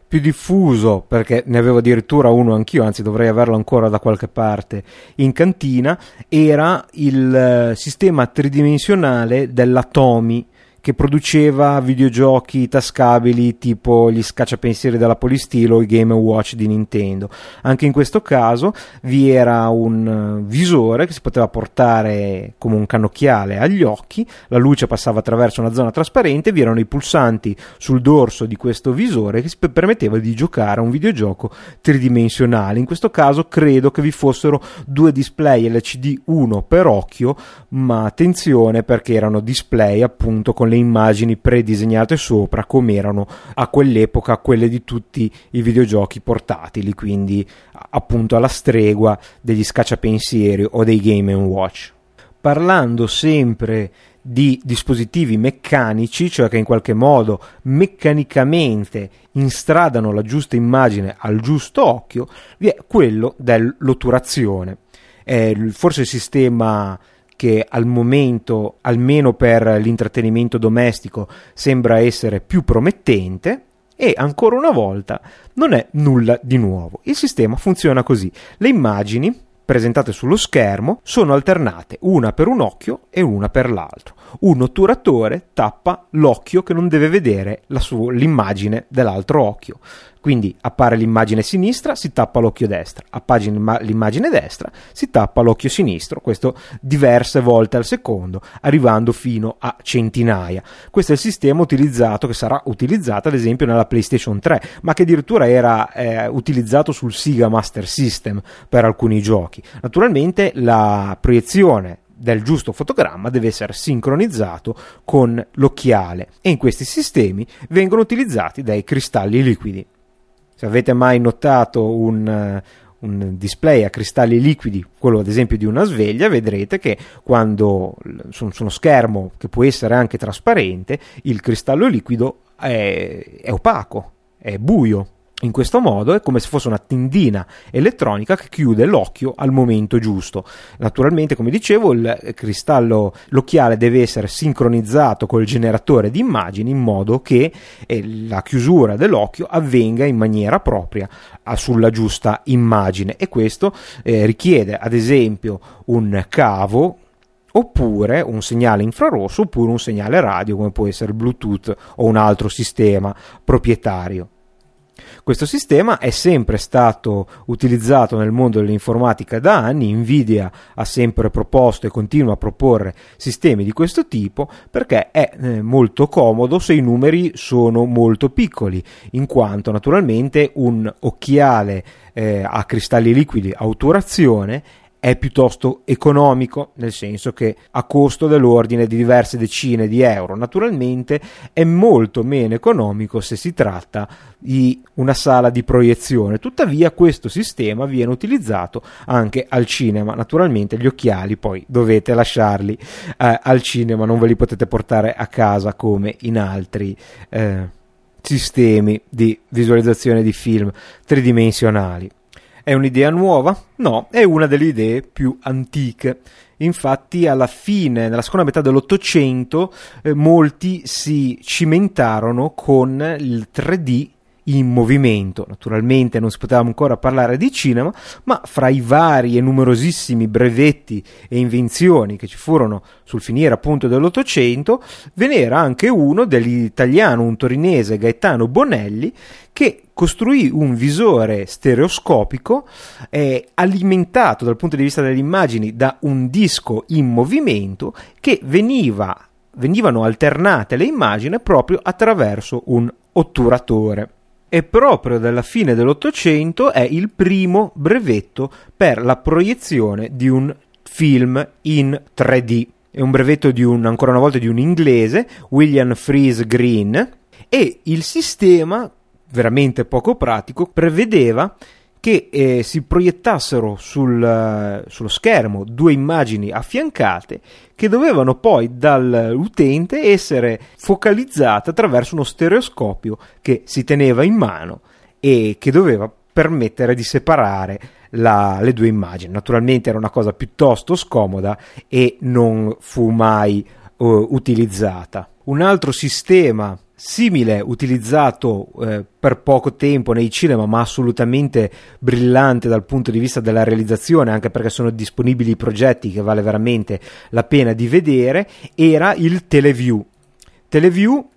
Più diffuso perché ne avevo addirittura uno anch'io, anzi dovrei averlo ancora da qualche parte in cantina, era il eh, sistema tridimensionale dell'Atomi che produceva videogiochi tascabili tipo gli scacciapensieri della Polystilo o i Game Watch di Nintendo. Anche in questo caso vi era un eh, visore che si poteva portare come un cannocchiale agli occhi, la luce passava attraverso una zona trasparente, vi erano i pulsanti sul dorso di questo visore che permetteva di giocare a un videogioco tridimensionale. In questo caso credo che vi fossero due display LCD, uno per occhio, ma attenzione perché erano display appunto con le le immagini predisegnate sopra come erano a quell'epoca quelle di tutti i videogiochi portatili, quindi appunto alla stregua degli scacciapensieri o dei Game Watch. Parlando sempre di dispositivi meccanici, cioè che in qualche modo meccanicamente instradano la giusta immagine al giusto occhio, vi è quello dell'otturazione. È forse il sistema che al momento, almeno per l'intrattenimento domestico, sembra essere più promettente. E ancora una volta non è nulla di nuovo. Il sistema funziona così. Le immagini presentate sullo schermo sono alternate una per un occhio e una per l'altro. Un otturatore tappa l'occhio che non deve vedere sua, l'immagine dell'altro occhio. Quindi appare l'immagine sinistra, si tappa l'occhio destro, appare l'immagine destra, si tappa l'occhio sinistro, questo diverse volte al secondo, arrivando fino a centinaia. Questo è il sistema utilizzato, che sarà utilizzato ad esempio nella PlayStation 3, ma che addirittura era eh, utilizzato sul Sega Master System per alcuni giochi. Naturalmente la proiezione del giusto fotogramma deve essere sincronizzato con l'occhiale e in questi sistemi vengono utilizzati dei cristalli liquidi. Se avete mai notato un, eh, un display a cristalli liquidi, quello ad esempio di una sveglia, vedrete che quando su, uno schermo che può essere anche trasparente, il cristallo liquido è, è opaco, è buio in questo modo è come se fosse una tendina elettronica che chiude l'occhio al momento giusto. Naturalmente, come dicevo, il cristallo, l'occhiale deve essere sincronizzato col generatore di immagini in modo che eh, la chiusura dell'occhio avvenga in maniera propria sulla giusta immagine e questo eh, richiede ad esempio un cavo oppure un segnale infrarosso oppure un segnale radio come può essere Bluetooth o un altro sistema proprietario. Questo sistema è sempre stato utilizzato nel mondo dell'informatica da anni, Nvidia ha sempre proposto e continua a proporre sistemi di questo tipo perché è eh, molto comodo se i numeri sono molto piccoli, in quanto naturalmente un occhiale eh, a cristalli liquidi a oturazione è piuttosto economico, nel senso che a costo dell'ordine di diverse decine di euro. Naturalmente è molto meno economico se si tratta di una sala di proiezione. Tuttavia questo sistema viene utilizzato anche al cinema. Naturalmente gli occhiali poi dovete lasciarli eh, al cinema, non ve li potete portare a casa come in altri eh, sistemi di visualizzazione di film tridimensionali. È un'idea nuova? No, è una delle idee più antiche. Infatti, alla fine, nella seconda metà dell'Ottocento, eh, molti si cimentarono con il 3D in movimento. Naturalmente non si poteva ancora parlare di cinema, ma fra i vari e numerosissimi brevetti e invenzioni che ci furono sul finire appunto dell'Ottocento, ve n'era anche uno dell'italiano, un torinese Gaetano Bonelli, che costruì un visore stereoscopico eh, alimentato dal punto di vista delle immagini da un disco in movimento che veniva, venivano alternate le immagini proprio attraverso un otturatore e proprio dalla fine dell'Ottocento è il primo brevetto per la proiezione di un film in 3D. È un brevetto di un, ancora una volta di un inglese, William Freeze Green, e il sistema, veramente poco pratico, prevedeva che eh, si proiettassero sul, sullo schermo due immagini affiancate che dovevano poi dall'utente essere focalizzate attraverso uno stereoscopio che si teneva in mano e che doveva permettere di separare la, le due immagini. Naturalmente era una cosa piuttosto scomoda e non fu mai uh, utilizzata. Un altro sistema simile utilizzato eh, per poco tempo nei cinema ma assolutamente brillante dal punto di vista della realizzazione anche perché sono disponibili progetti che vale veramente la pena di vedere era il Teleview. Teleview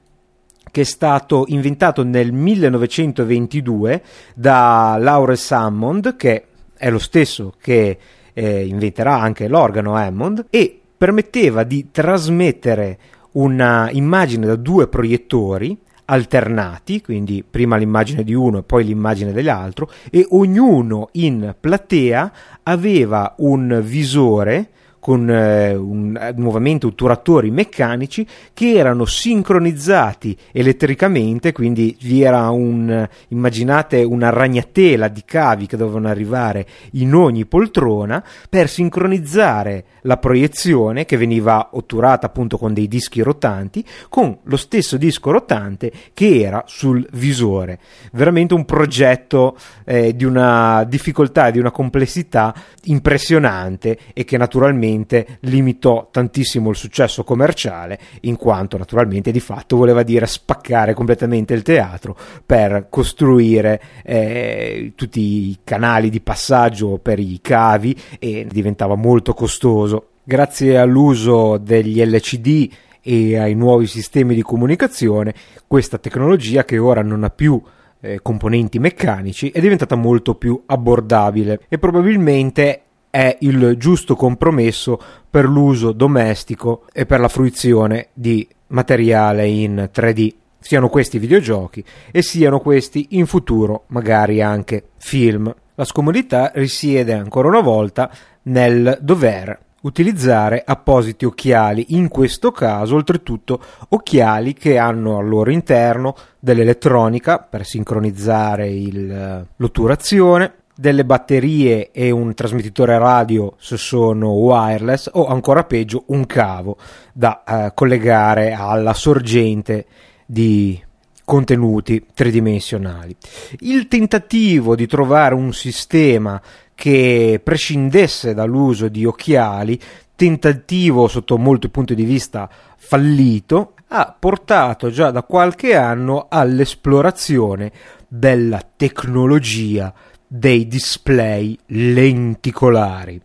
che è stato inventato nel 1922 da Lawrence Hammond che è lo stesso che eh, inventerà anche l'organo Hammond e permetteva di trasmettere una immagine da due proiettori alternati, quindi prima l'immagine di uno e poi l'immagine dell'altro, e ognuno in platea aveva un visore con eh, un, nuovamente otturatori meccanici che erano sincronizzati elettricamente, quindi vi era un, immaginate una ragnatela di cavi che dovevano arrivare in ogni poltrona per sincronizzare la proiezione che veniva otturata appunto con dei dischi rotanti con lo stesso disco rotante che era sul visore. Veramente un progetto eh, di una difficoltà e di una complessità impressionante e che naturalmente ovviamente limitò tantissimo il successo commerciale, in quanto naturalmente di fatto voleva dire spaccare completamente il teatro per costruire eh, tutti i canali di passaggio per i cavi e diventava molto costoso. Grazie all'uso degli LCD e ai nuovi sistemi di comunicazione, questa tecnologia che ora non ha più eh, componenti meccanici è diventata molto più abbordabile e probabilmente è il giusto compromesso per l'uso domestico e per la fruizione di materiale in 3D, siano questi videogiochi e siano questi in futuro magari anche film. La scomodità risiede ancora una volta nel dover utilizzare appositi occhiali, in questo caso oltretutto occhiali che hanno al loro interno dell'elettronica per sincronizzare il, l'otturazione, delle batterie e un trasmettitore radio se sono wireless o ancora peggio un cavo da eh, collegare alla sorgente di contenuti tridimensionali. Il tentativo di trovare un sistema che prescindesse dall'uso di occhiali, tentativo sotto molti punti di vista fallito, ha portato già da qualche anno all'esplorazione della tecnologia dei display lenticolari.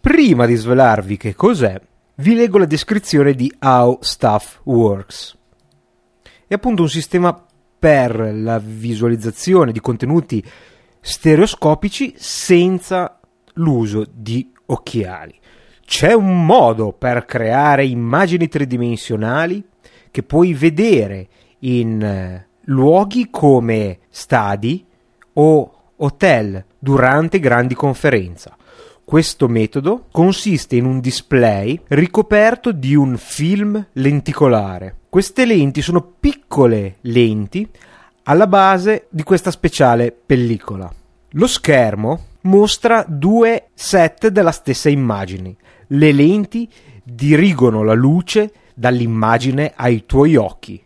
Prima di svelarvi che cos'è, vi leggo la descrizione di How Stuff Works. È appunto un sistema per la visualizzazione di contenuti stereoscopici senza l'uso di occhiali. C'è un modo per creare immagini tridimensionali che puoi vedere in eh, luoghi come stadi o hotel durante grandi conferenze. Questo metodo consiste in un display ricoperto di un film lenticolare. Queste lenti sono piccole lenti alla base di questa speciale pellicola. Lo schermo mostra due set della stessa immagine. Le lenti dirigono la luce dall'immagine ai tuoi occhi.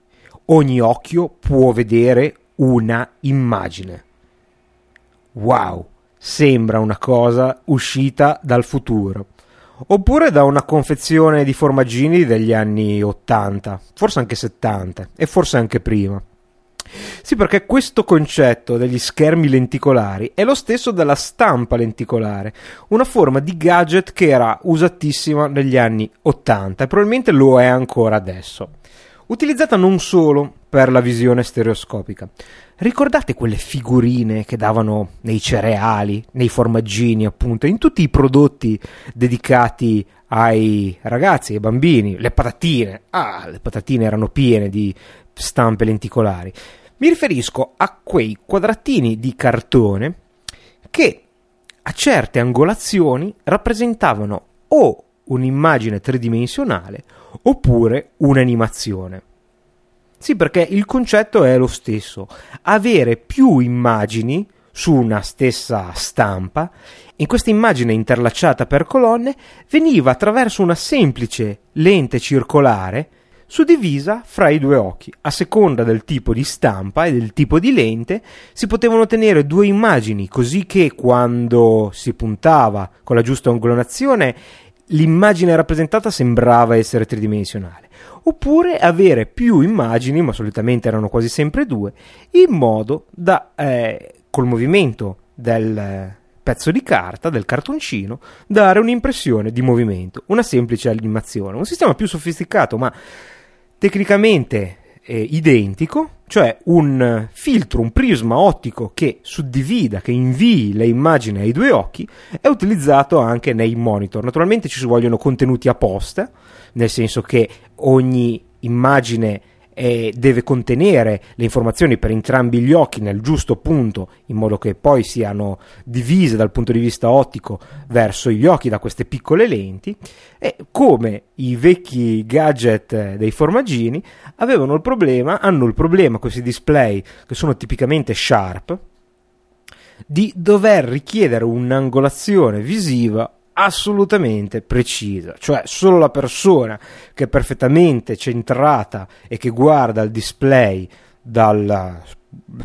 Ogni occhio può vedere una immagine. Wow, sembra una cosa uscita dal futuro. Oppure da una confezione di formaggini degli anni 80, forse anche 70 e forse anche prima. Sì, perché questo concetto degli schermi lenticolari è lo stesso della stampa lenticolare, una forma di gadget che era usatissima negli anni 80 e probabilmente lo è ancora adesso. Utilizzata non solo per la visione stereoscopica. Ricordate quelle figurine che davano nei cereali, nei formaggini, appunto, in tutti i prodotti dedicati ai ragazzi, ai bambini, le patatine. Ah, le patatine erano piene di stampe lenticolari. Mi riferisco a quei quadratini di cartone che a certe angolazioni rappresentavano o un'immagine tridimensionale oppure un'animazione. Sì, perché il concetto è lo stesso, avere più immagini su una stessa stampa, in questa immagine interlacciata per colonne veniva attraverso una semplice lente circolare suddivisa fra i due occhi. A seconda del tipo di stampa e del tipo di lente si potevano ottenere due immagini, così che quando si puntava con la giusta angolazione l'immagine rappresentata sembrava essere tridimensionale. Oppure avere più immagini, ma solitamente erano quasi sempre due, in modo da, eh, col movimento del pezzo di carta, del cartoncino, dare un'impressione di movimento, una semplice animazione. Un sistema più sofisticato, ma tecnicamente eh, identico, cioè un filtro, un prisma ottico che suddivida, che invii le immagini ai due occhi, è utilizzato anche nei monitor. Naturalmente ci vogliono contenuti apposta, nel senso che ogni immagine eh, deve contenere le informazioni per entrambi gli occhi nel giusto punto, in modo che poi siano divise dal punto di vista ottico verso gli occhi da queste piccole lenti, e come i vecchi gadget dei formaggini avevano il problema, hanno il problema questi display che sono tipicamente sharp, di dover richiedere un'angolazione visiva assolutamente precisa, cioè solo la persona che è perfettamente centrata e che guarda il display dal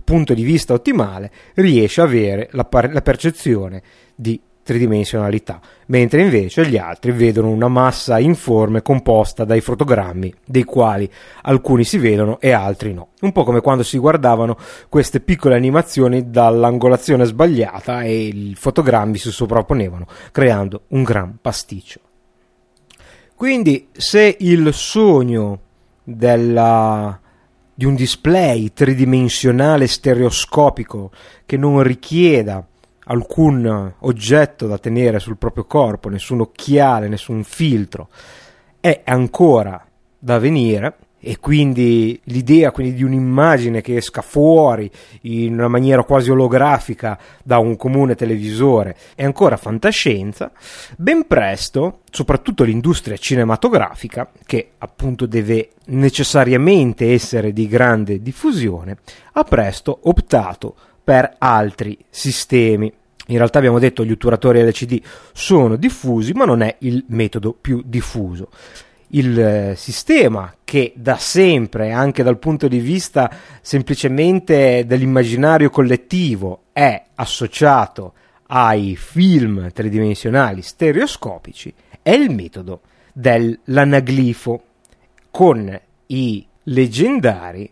punto di vista ottimale riesce a avere la, par- la percezione di tridimensionalità, mentre invece gli altri vedono una massa informe composta dai fotogrammi, dei quali alcuni si vedono e altri no. Un po' come quando si guardavano queste piccole animazioni dall'angolazione sbagliata e i fotogrammi si sovrapponevano, creando un gran pasticcio. Quindi, se il sogno della di un display tridimensionale stereoscopico che non richieda alcun oggetto da tenere sul proprio corpo, nessun occhiale, nessun filtro, è ancora da venire e quindi l'idea quindi di un'immagine che esca fuori in una maniera quasi olografica da un comune televisore è ancora fantascienza, ben presto, soprattutto l'industria cinematografica, che appunto deve necessariamente essere di grande diffusione, ha presto optato per altri sistemi. In realtà abbiamo detto che gli otturatori LCD sono diffusi, ma non è il metodo più diffuso. Il eh, sistema che da sempre, anche dal punto di vista semplicemente dell'immaginario collettivo, è associato ai film tridimensionali stereoscopici, è il metodo dell'anaglifo con i leggendari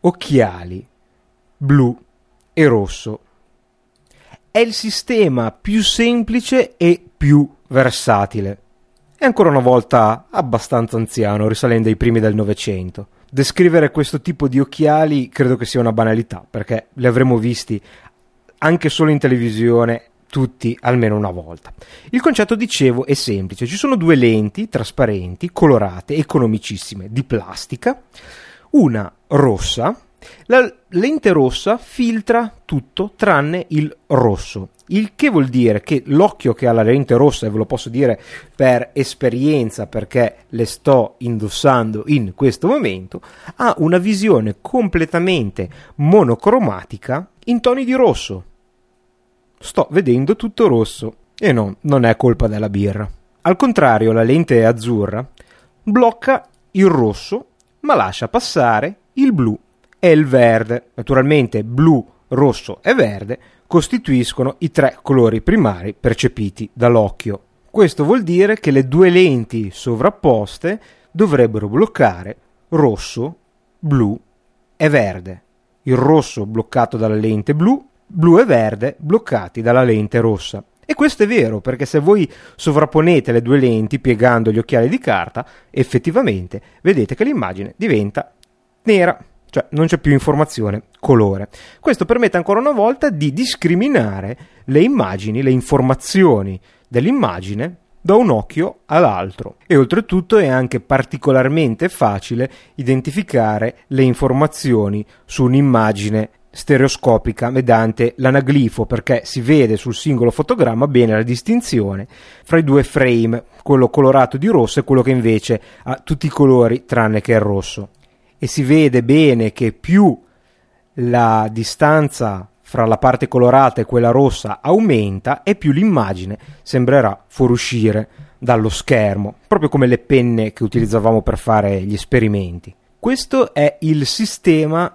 occhiali blu e rosso. È il sistema più semplice e più versatile. È ancora una volta abbastanza anziano, risalendo ai primi del Novecento. Descrivere questo tipo di occhiali credo che sia una banalità, perché li avremmo visti anche solo in televisione tutti almeno una volta. Il concetto, dicevo, è semplice. Ci sono due lenti trasparenti, colorate, economicissime, di plastica, una rossa la lente rossa filtra tutto tranne il rosso, il che vuol dire che l'occhio che ha la lente rossa, e ve lo posso dire per esperienza perché le sto indossando in questo momento, ha una visione completamente monocromatica in toni di rosso. Sto vedendo tutto rosso e no, non è colpa della birra. Al contrario, la lente azzurra blocca il rosso ma lascia passare il blu e il verde. Naturalmente blu, rosso e verde costituiscono i tre colori primari percepiti dall'occhio. Questo vuol dire che le due lenti sovrapposte dovrebbero bloccare rosso, blu e verde. il rosso bloccato dalla lente blu, blu e verde bloccati dalla lente rossa. E questo è vero, perché se voi sovrapponete le due lenti piegando gli occhiali di carta, effettivamente vedete che l'immagine diventa nera, cioè non c'è più informazione colore. Questo permette ancora una volta di discriminare le immagini, le informazioni dell'immagine da un occhio all'altro e oltretutto è anche particolarmente facile identificare le informazioni su un'immagine stereoscopica mediante l'anaglifo perché si vede sul singolo fotogramma bene la distinzione fra i due frame, quello colorato di rosso e quello che invece ha tutti i colori tranne che il rosso. E si vede bene che più la distanza fra la parte colorata e quella rossa aumenta e più l'immagine sembrerà fuoriuscire dallo schermo, proprio come le penne che utilizzavamo per fare gli esperimenti. Questo è il sistema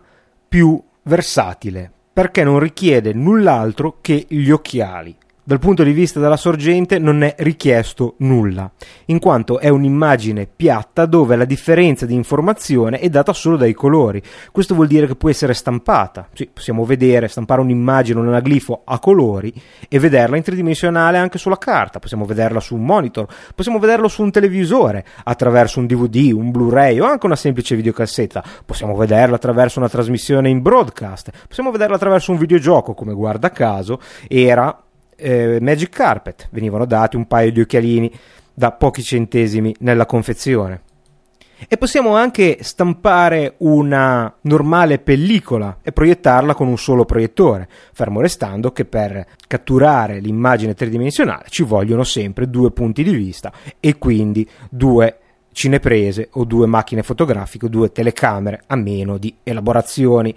più versatile, perché non richiede null'altro che gli occhiali dal punto di vista della sorgente non è richiesto nulla, in quanto è un'immagine piatta dove la differenza di informazione è data solo dai colori. Questo vuol dire che può essere stampata. Sì, possiamo vedere, stampare un'immagine, un anaglifo a colori e vederla in tridimensionale anche sulla carta, possiamo vederla su un monitor, possiamo vederlo su un televisore, attraverso un DVD, un Blu-ray o anche una semplice videocassetta, possiamo vederla attraverso una trasmissione in broadcast, possiamo vederla attraverso un videogioco come guarda caso era eh, Magic Carpet, venivano dati un paio di occhialini da pochi centesimi nella confezione. E possiamo anche stampare una normale pellicola e proiettarla con un solo proiettore, fermo restando che per catturare l'immagine tridimensionale ci vogliono sempre due punti di vista e quindi due cineprese o due macchine fotografiche o due telecamere a meno di elaborazioni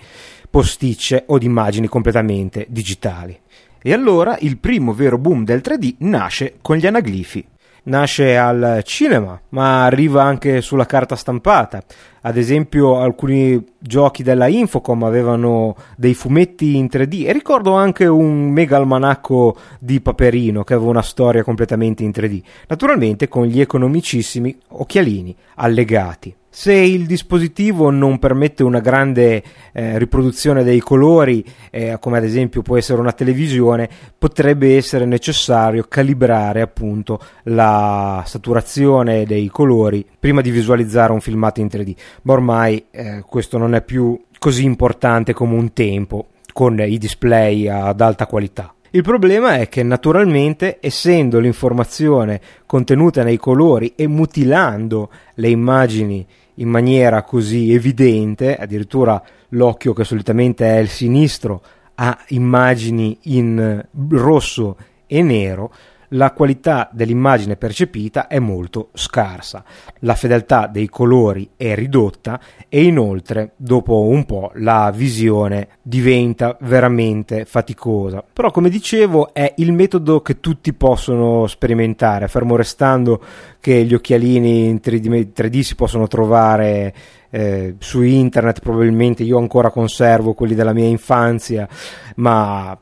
posticce o di immagini completamente digitali. E allora il primo vero boom del 3D nasce con gli anaglifi. Nasce al cinema, ma arriva anche sulla carta stampata. Ad esempio, alcuni giochi della Infocom avevano dei fumetti in 3D e ricordo anche un mega almanacco di Paperino che aveva una storia completamente in 3D. Naturalmente con gli economicissimi occhialini allegati. Se il dispositivo non permette una grande eh, riproduzione dei colori, eh, come ad esempio può essere una televisione, potrebbe essere necessario calibrare appunto la saturazione dei colori prima di visualizzare un filmato in 3D. Ma ormai eh, questo non è più così importante come un tempo con i display ad alta qualità. Il problema è che naturalmente, essendo l'informazione contenuta nei colori e mutilando le immagini in maniera così evidente, addirittura l'occhio che solitamente è il sinistro ha immagini in rosso e nero, la qualità dell'immagine percepita è molto scarsa, la fedeltà dei colori è ridotta e inoltre dopo un po' la visione diventa veramente faticosa. Però come dicevo è il metodo che tutti possono sperimentare, fermo restando che gli occhialini in 3D, 3D si possono trovare eh, su internet, probabilmente io ancora conservo quelli della mia infanzia, ma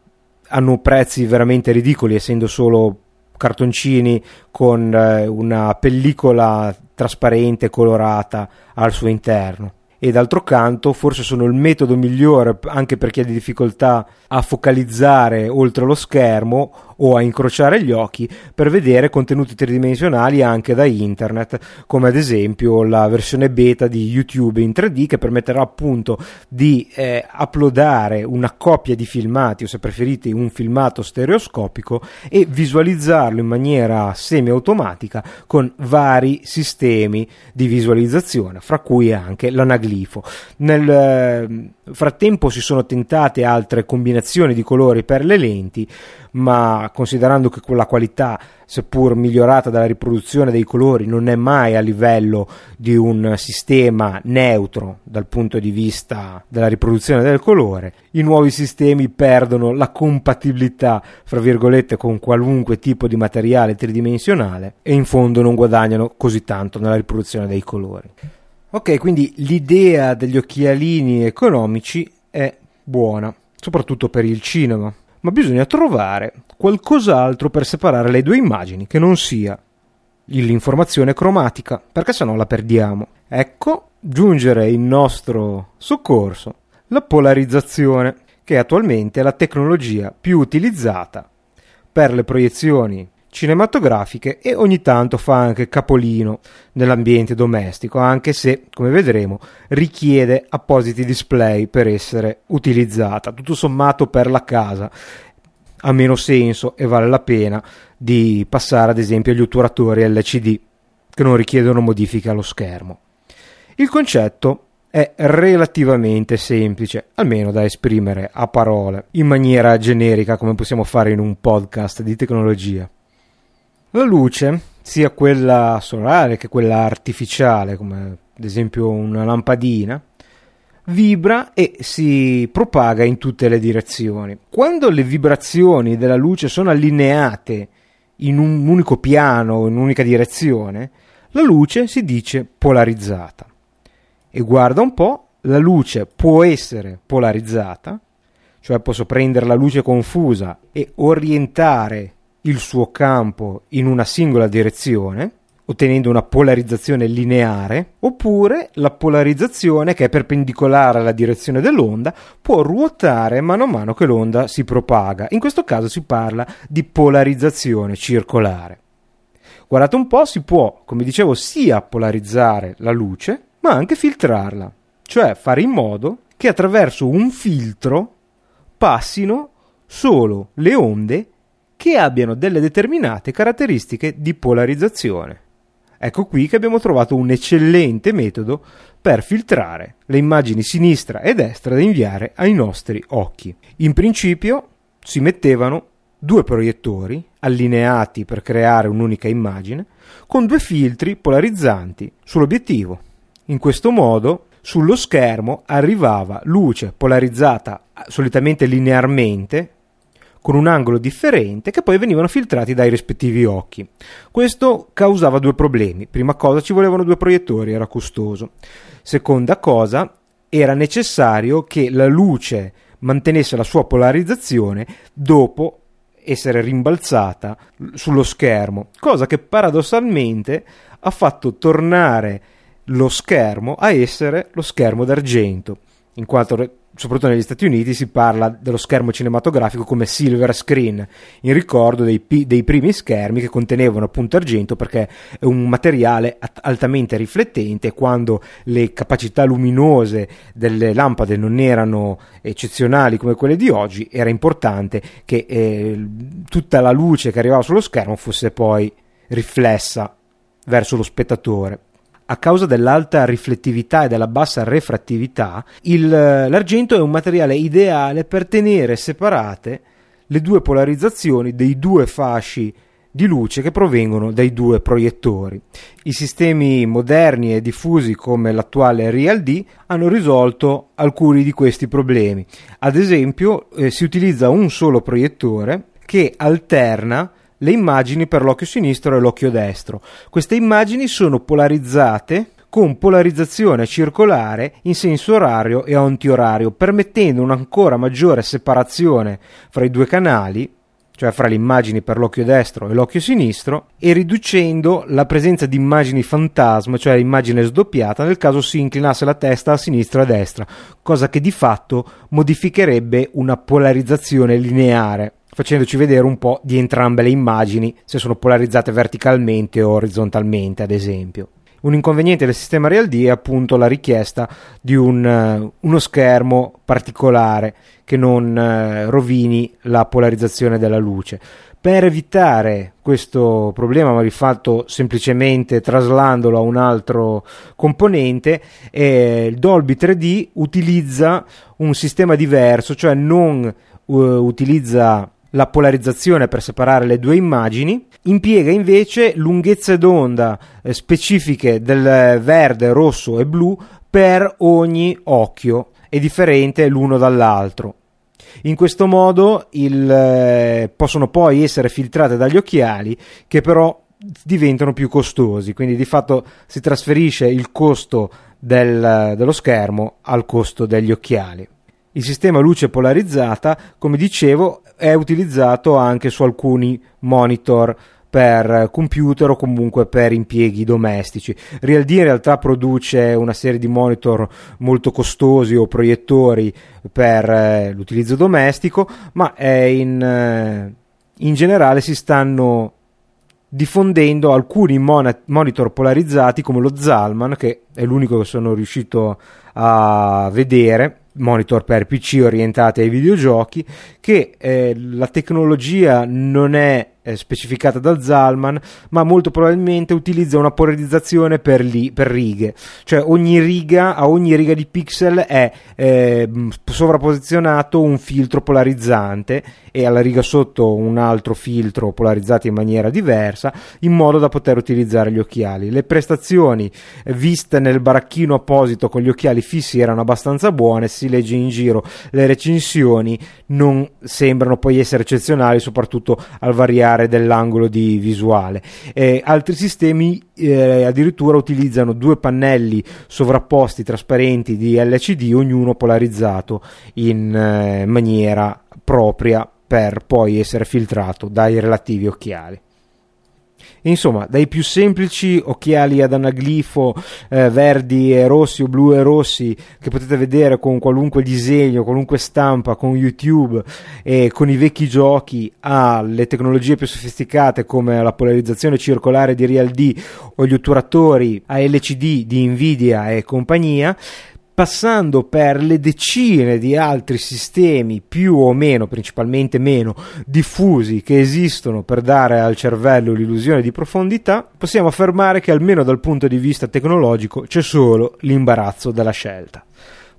hanno prezzi veramente ridicoli essendo solo cartoncini con eh, una pellicola trasparente colorata al suo interno e d'altro canto forse sono il metodo migliore anche per chi ha difficoltà a focalizzare oltre lo schermo o a incrociare gli occhi per vedere contenuti tridimensionali anche da internet come ad esempio la versione beta di YouTube in 3D che permetterà appunto di eh, uploadare una coppia di filmati o se preferite un filmato stereoscopico e visualizzarlo in maniera semi-automatica con vari sistemi di visualizzazione fra cui anche l'anaglifo glifo. Nel eh, frattempo si sono tentate altre combinazioni di colori per le lenti, ma considerando che quella qualità, seppur migliorata dalla riproduzione dei colori, non è mai a livello di un sistema neutro dal punto di vista della riproduzione del colore, i nuovi sistemi perdono la compatibilità, fra virgolette, con qualunque tipo di materiale tridimensionale e in fondo non guadagnano così tanto nella riproduzione dei colori. Ok, quindi l'idea degli occhialini economici è buona, soprattutto per il cinema, ma bisogna trovare qualcos'altro per separare le due immagini che non sia l'informazione cromatica, perché sennò la perdiamo. Ecco, giungere in nostro soccorso la polarizzazione, che attualmente è la tecnologia più utilizzata per le proiezioni cinematografiche e ogni tanto fa anche capolino nell'ambiente domestico, anche se, come vedremo, richiede appositi display per essere utilizzata. Tutto sommato per la casa ha meno senso e vale la pena di passare ad esempio agli otturatori LCD che non richiedono modifiche allo schermo. Il concetto è relativamente semplice, almeno da esprimere a parole, in maniera generica come possiamo fare in un podcast di tecnologia. La luce, sia quella solare che quella artificiale, come ad esempio una lampadina, vibra e si propaga in tutte le direzioni. Quando le vibrazioni della luce sono allineate in un unico piano, in un'unica direzione, la luce si dice polarizzata. E guarda un po', la luce può essere polarizzata, cioè posso prendere la luce confusa e orientare il suo campo in una singola direzione, ottenendo una polarizzazione lineare, oppure la polarizzazione che è perpendicolare alla direzione dell'onda può ruotare mano a mano che l'onda si propaga. In questo caso si parla di polarizzazione circolare. Guardate un po', si può, come dicevo, sia polarizzare la luce, ma anche filtrarla, cioè fare in modo che attraverso un filtro passino solo le onde che abbiano delle determinate caratteristiche di polarizzazione. Ecco qui che abbiamo trovato un eccellente metodo per filtrare le immagini sinistra e destra da inviare ai nostri occhi. In principio si mettevano due proiettori allineati per creare un'unica immagine con due filtri polarizzanti sull'obiettivo. In questo modo sullo schermo arrivava luce polarizzata solitamente linearmente con un angolo differente che poi venivano filtrati dai rispettivi occhi. Questo causava due problemi. Prima cosa ci volevano due proiettori, era costoso. Seconda cosa, era necessario che la luce mantenesse la sua polarizzazione dopo essere rimbalzata sullo schermo, cosa che paradossalmente ha fatto tornare lo schermo a essere lo schermo d'argento, in quanto soprattutto negli Stati Uniti si parla dello schermo cinematografico come silver screen, in ricordo dei, dei, primi schermi che contenevano appunto argento perché è un materiale altamente riflettente quando le capacità luminose delle lampade non erano eccezionali come quelle di oggi, era importante che eh, tutta la luce che arrivava sullo schermo fosse poi riflessa verso lo spettatore a causa dell'alta riflettività e della bassa refrattività, il, l'argento è un materiale ideale per tenere separate le due polarizzazioni dei due fasci di luce che provengono dai due proiettori. I sistemi moderni e diffusi come l'attuale RealD hanno risolto alcuni di questi problemi. Ad esempio, eh, si utilizza un solo proiettore che alterna le immagini per l'occhio sinistro e l'occhio destro. Queste immagini sono polarizzate con polarizzazione circolare in senso orario e antiorario, permettendo un'ancora maggiore separazione fra i due canali, cioè fra le immagini per l'occhio destro e l'occhio sinistro, e riducendo la presenza di immagini fantasma, cioè immagine sdoppiata, nel caso si inclinasse la testa a sinistra e a destra, cosa che di fatto modificherebbe una polarizzazione lineare facendoci vedere un po' di entrambe le immagini, se sono polarizzate verticalmente o orizzontalmente, ad esempio. Un inconveniente del sistema RealD è appunto la richiesta di un, uh, uno schermo particolare che non uh, rovini la polarizzazione della luce. Per evitare questo problema, ma di fatto semplicemente traslandolo a un altro componente, eh, il Dolby 3D utilizza un sistema diverso, cioè non uh, utilizza la polarizzazione per separare le due immagini, impiega invece lunghezze d'onda eh, specifiche del verde, rosso e blu per ogni occhio, è differente l'uno dall'altro. In questo modo il, eh, possono poi essere filtrate dagli occhiali che però diventano più costosi, quindi di fatto si trasferisce il costo del, dello schermo al costo degli occhiali. Il sistema luce polarizzata, come dicevo, è utilizzato anche su alcuni monitor per computer o comunque per impieghi domestici. RealD in realtà produce una serie di monitor molto costosi o proiettori per eh, l'utilizzo domestico, ma in, eh, in generale si stanno diffondendo alcuni mon- monitor polarizzati come lo Zalman, che è l'unico che sono riuscito a vedere, monitor per PC orientati ai videogiochi, che eh, la tecnologia non è eh, specificata dal Zalman, ma molto probabilmente utilizza una polarizzazione per, li, per, righe, cioè ogni riga, a ogni riga di pixel è eh, sovrapposizionato un filtro polarizzante e alla riga sotto un altro filtro polarizzato in maniera diversa, in modo da poter utilizzare gli occhiali. Le prestazioni viste nel baracchino apposito con gli occhiali fissi erano abbastanza buone, si legge in giro le recensioni, non sembrano poi essere eccezionali, soprattutto al variare dell'angolo di visuale. Eh, altri sistemi eh, addirittura utilizzano due pannelli sovrapposti trasparenti di LCD, ognuno polarizzato in eh, maniera propria per poi essere filtrato dai relativi occhiali. Insomma, dai più semplici occhiali ad anaglifo eh, verdi e rossi o blu e rossi che potete vedere con qualunque disegno, qualunque stampa, con YouTube e con i vecchi giochi alle tecnologie più sofisticate come la polarizzazione circolare di RealD o gli otturatori a LCD di Nvidia e compagnia, passando per le decine di altri sistemi più o meno, principalmente meno, diffusi che esistono per dare al cervello l'illusione di profondità, possiamo affermare che almeno dal punto di vista tecnologico c'è solo l'imbarazzo della scelta.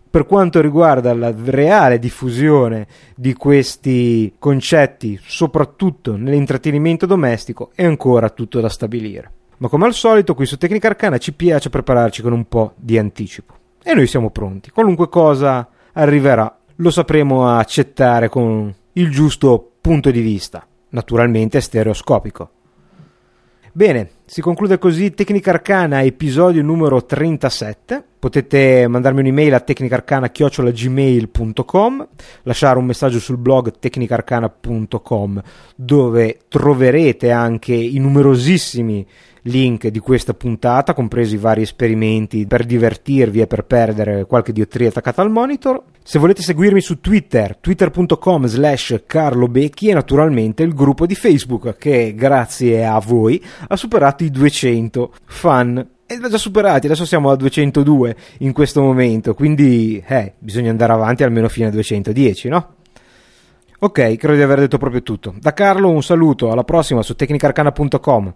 Per quanto riguarda la reale diffusione di questi concetti, soprattutto nell'intrattenimento domestico, è ancora tutto da stabilire. Ma come al solito, qui su Tecnica Arcana ci piace prepararci con un po' di anticipo e noi siamo pronti. Qualunque cosa arriverà lo sapremo accettare con il giusto punto di vista, naturalmente stereoscopico. Bene, si conclude così Tecnica Arcana episodio numero 37. Potete mandarmi un'email a tecnicarcana.gmail.com lasciare un messaggio sul blog tecnicarcana.com dove troverete anche i numerosissimi link di questa puntata, compresi i vari esperimenti per divertirvi e per perdere qualche diottria attaccata al monitor. Se volete seguirmi su Twitter, twitter.com slash carlobecchi e naturalmente il gruppo di Facebook che grazie a voi ha superato i 200 fan e l'ha già superati, adesso siamo a 202 in questo momento, quindi eh, bisogna andare avanti almeno fino a 210, no? Ok, credo di aver detto proprio tutto. Da Carlo un saluto, alla prossima su tecnicarcana.com.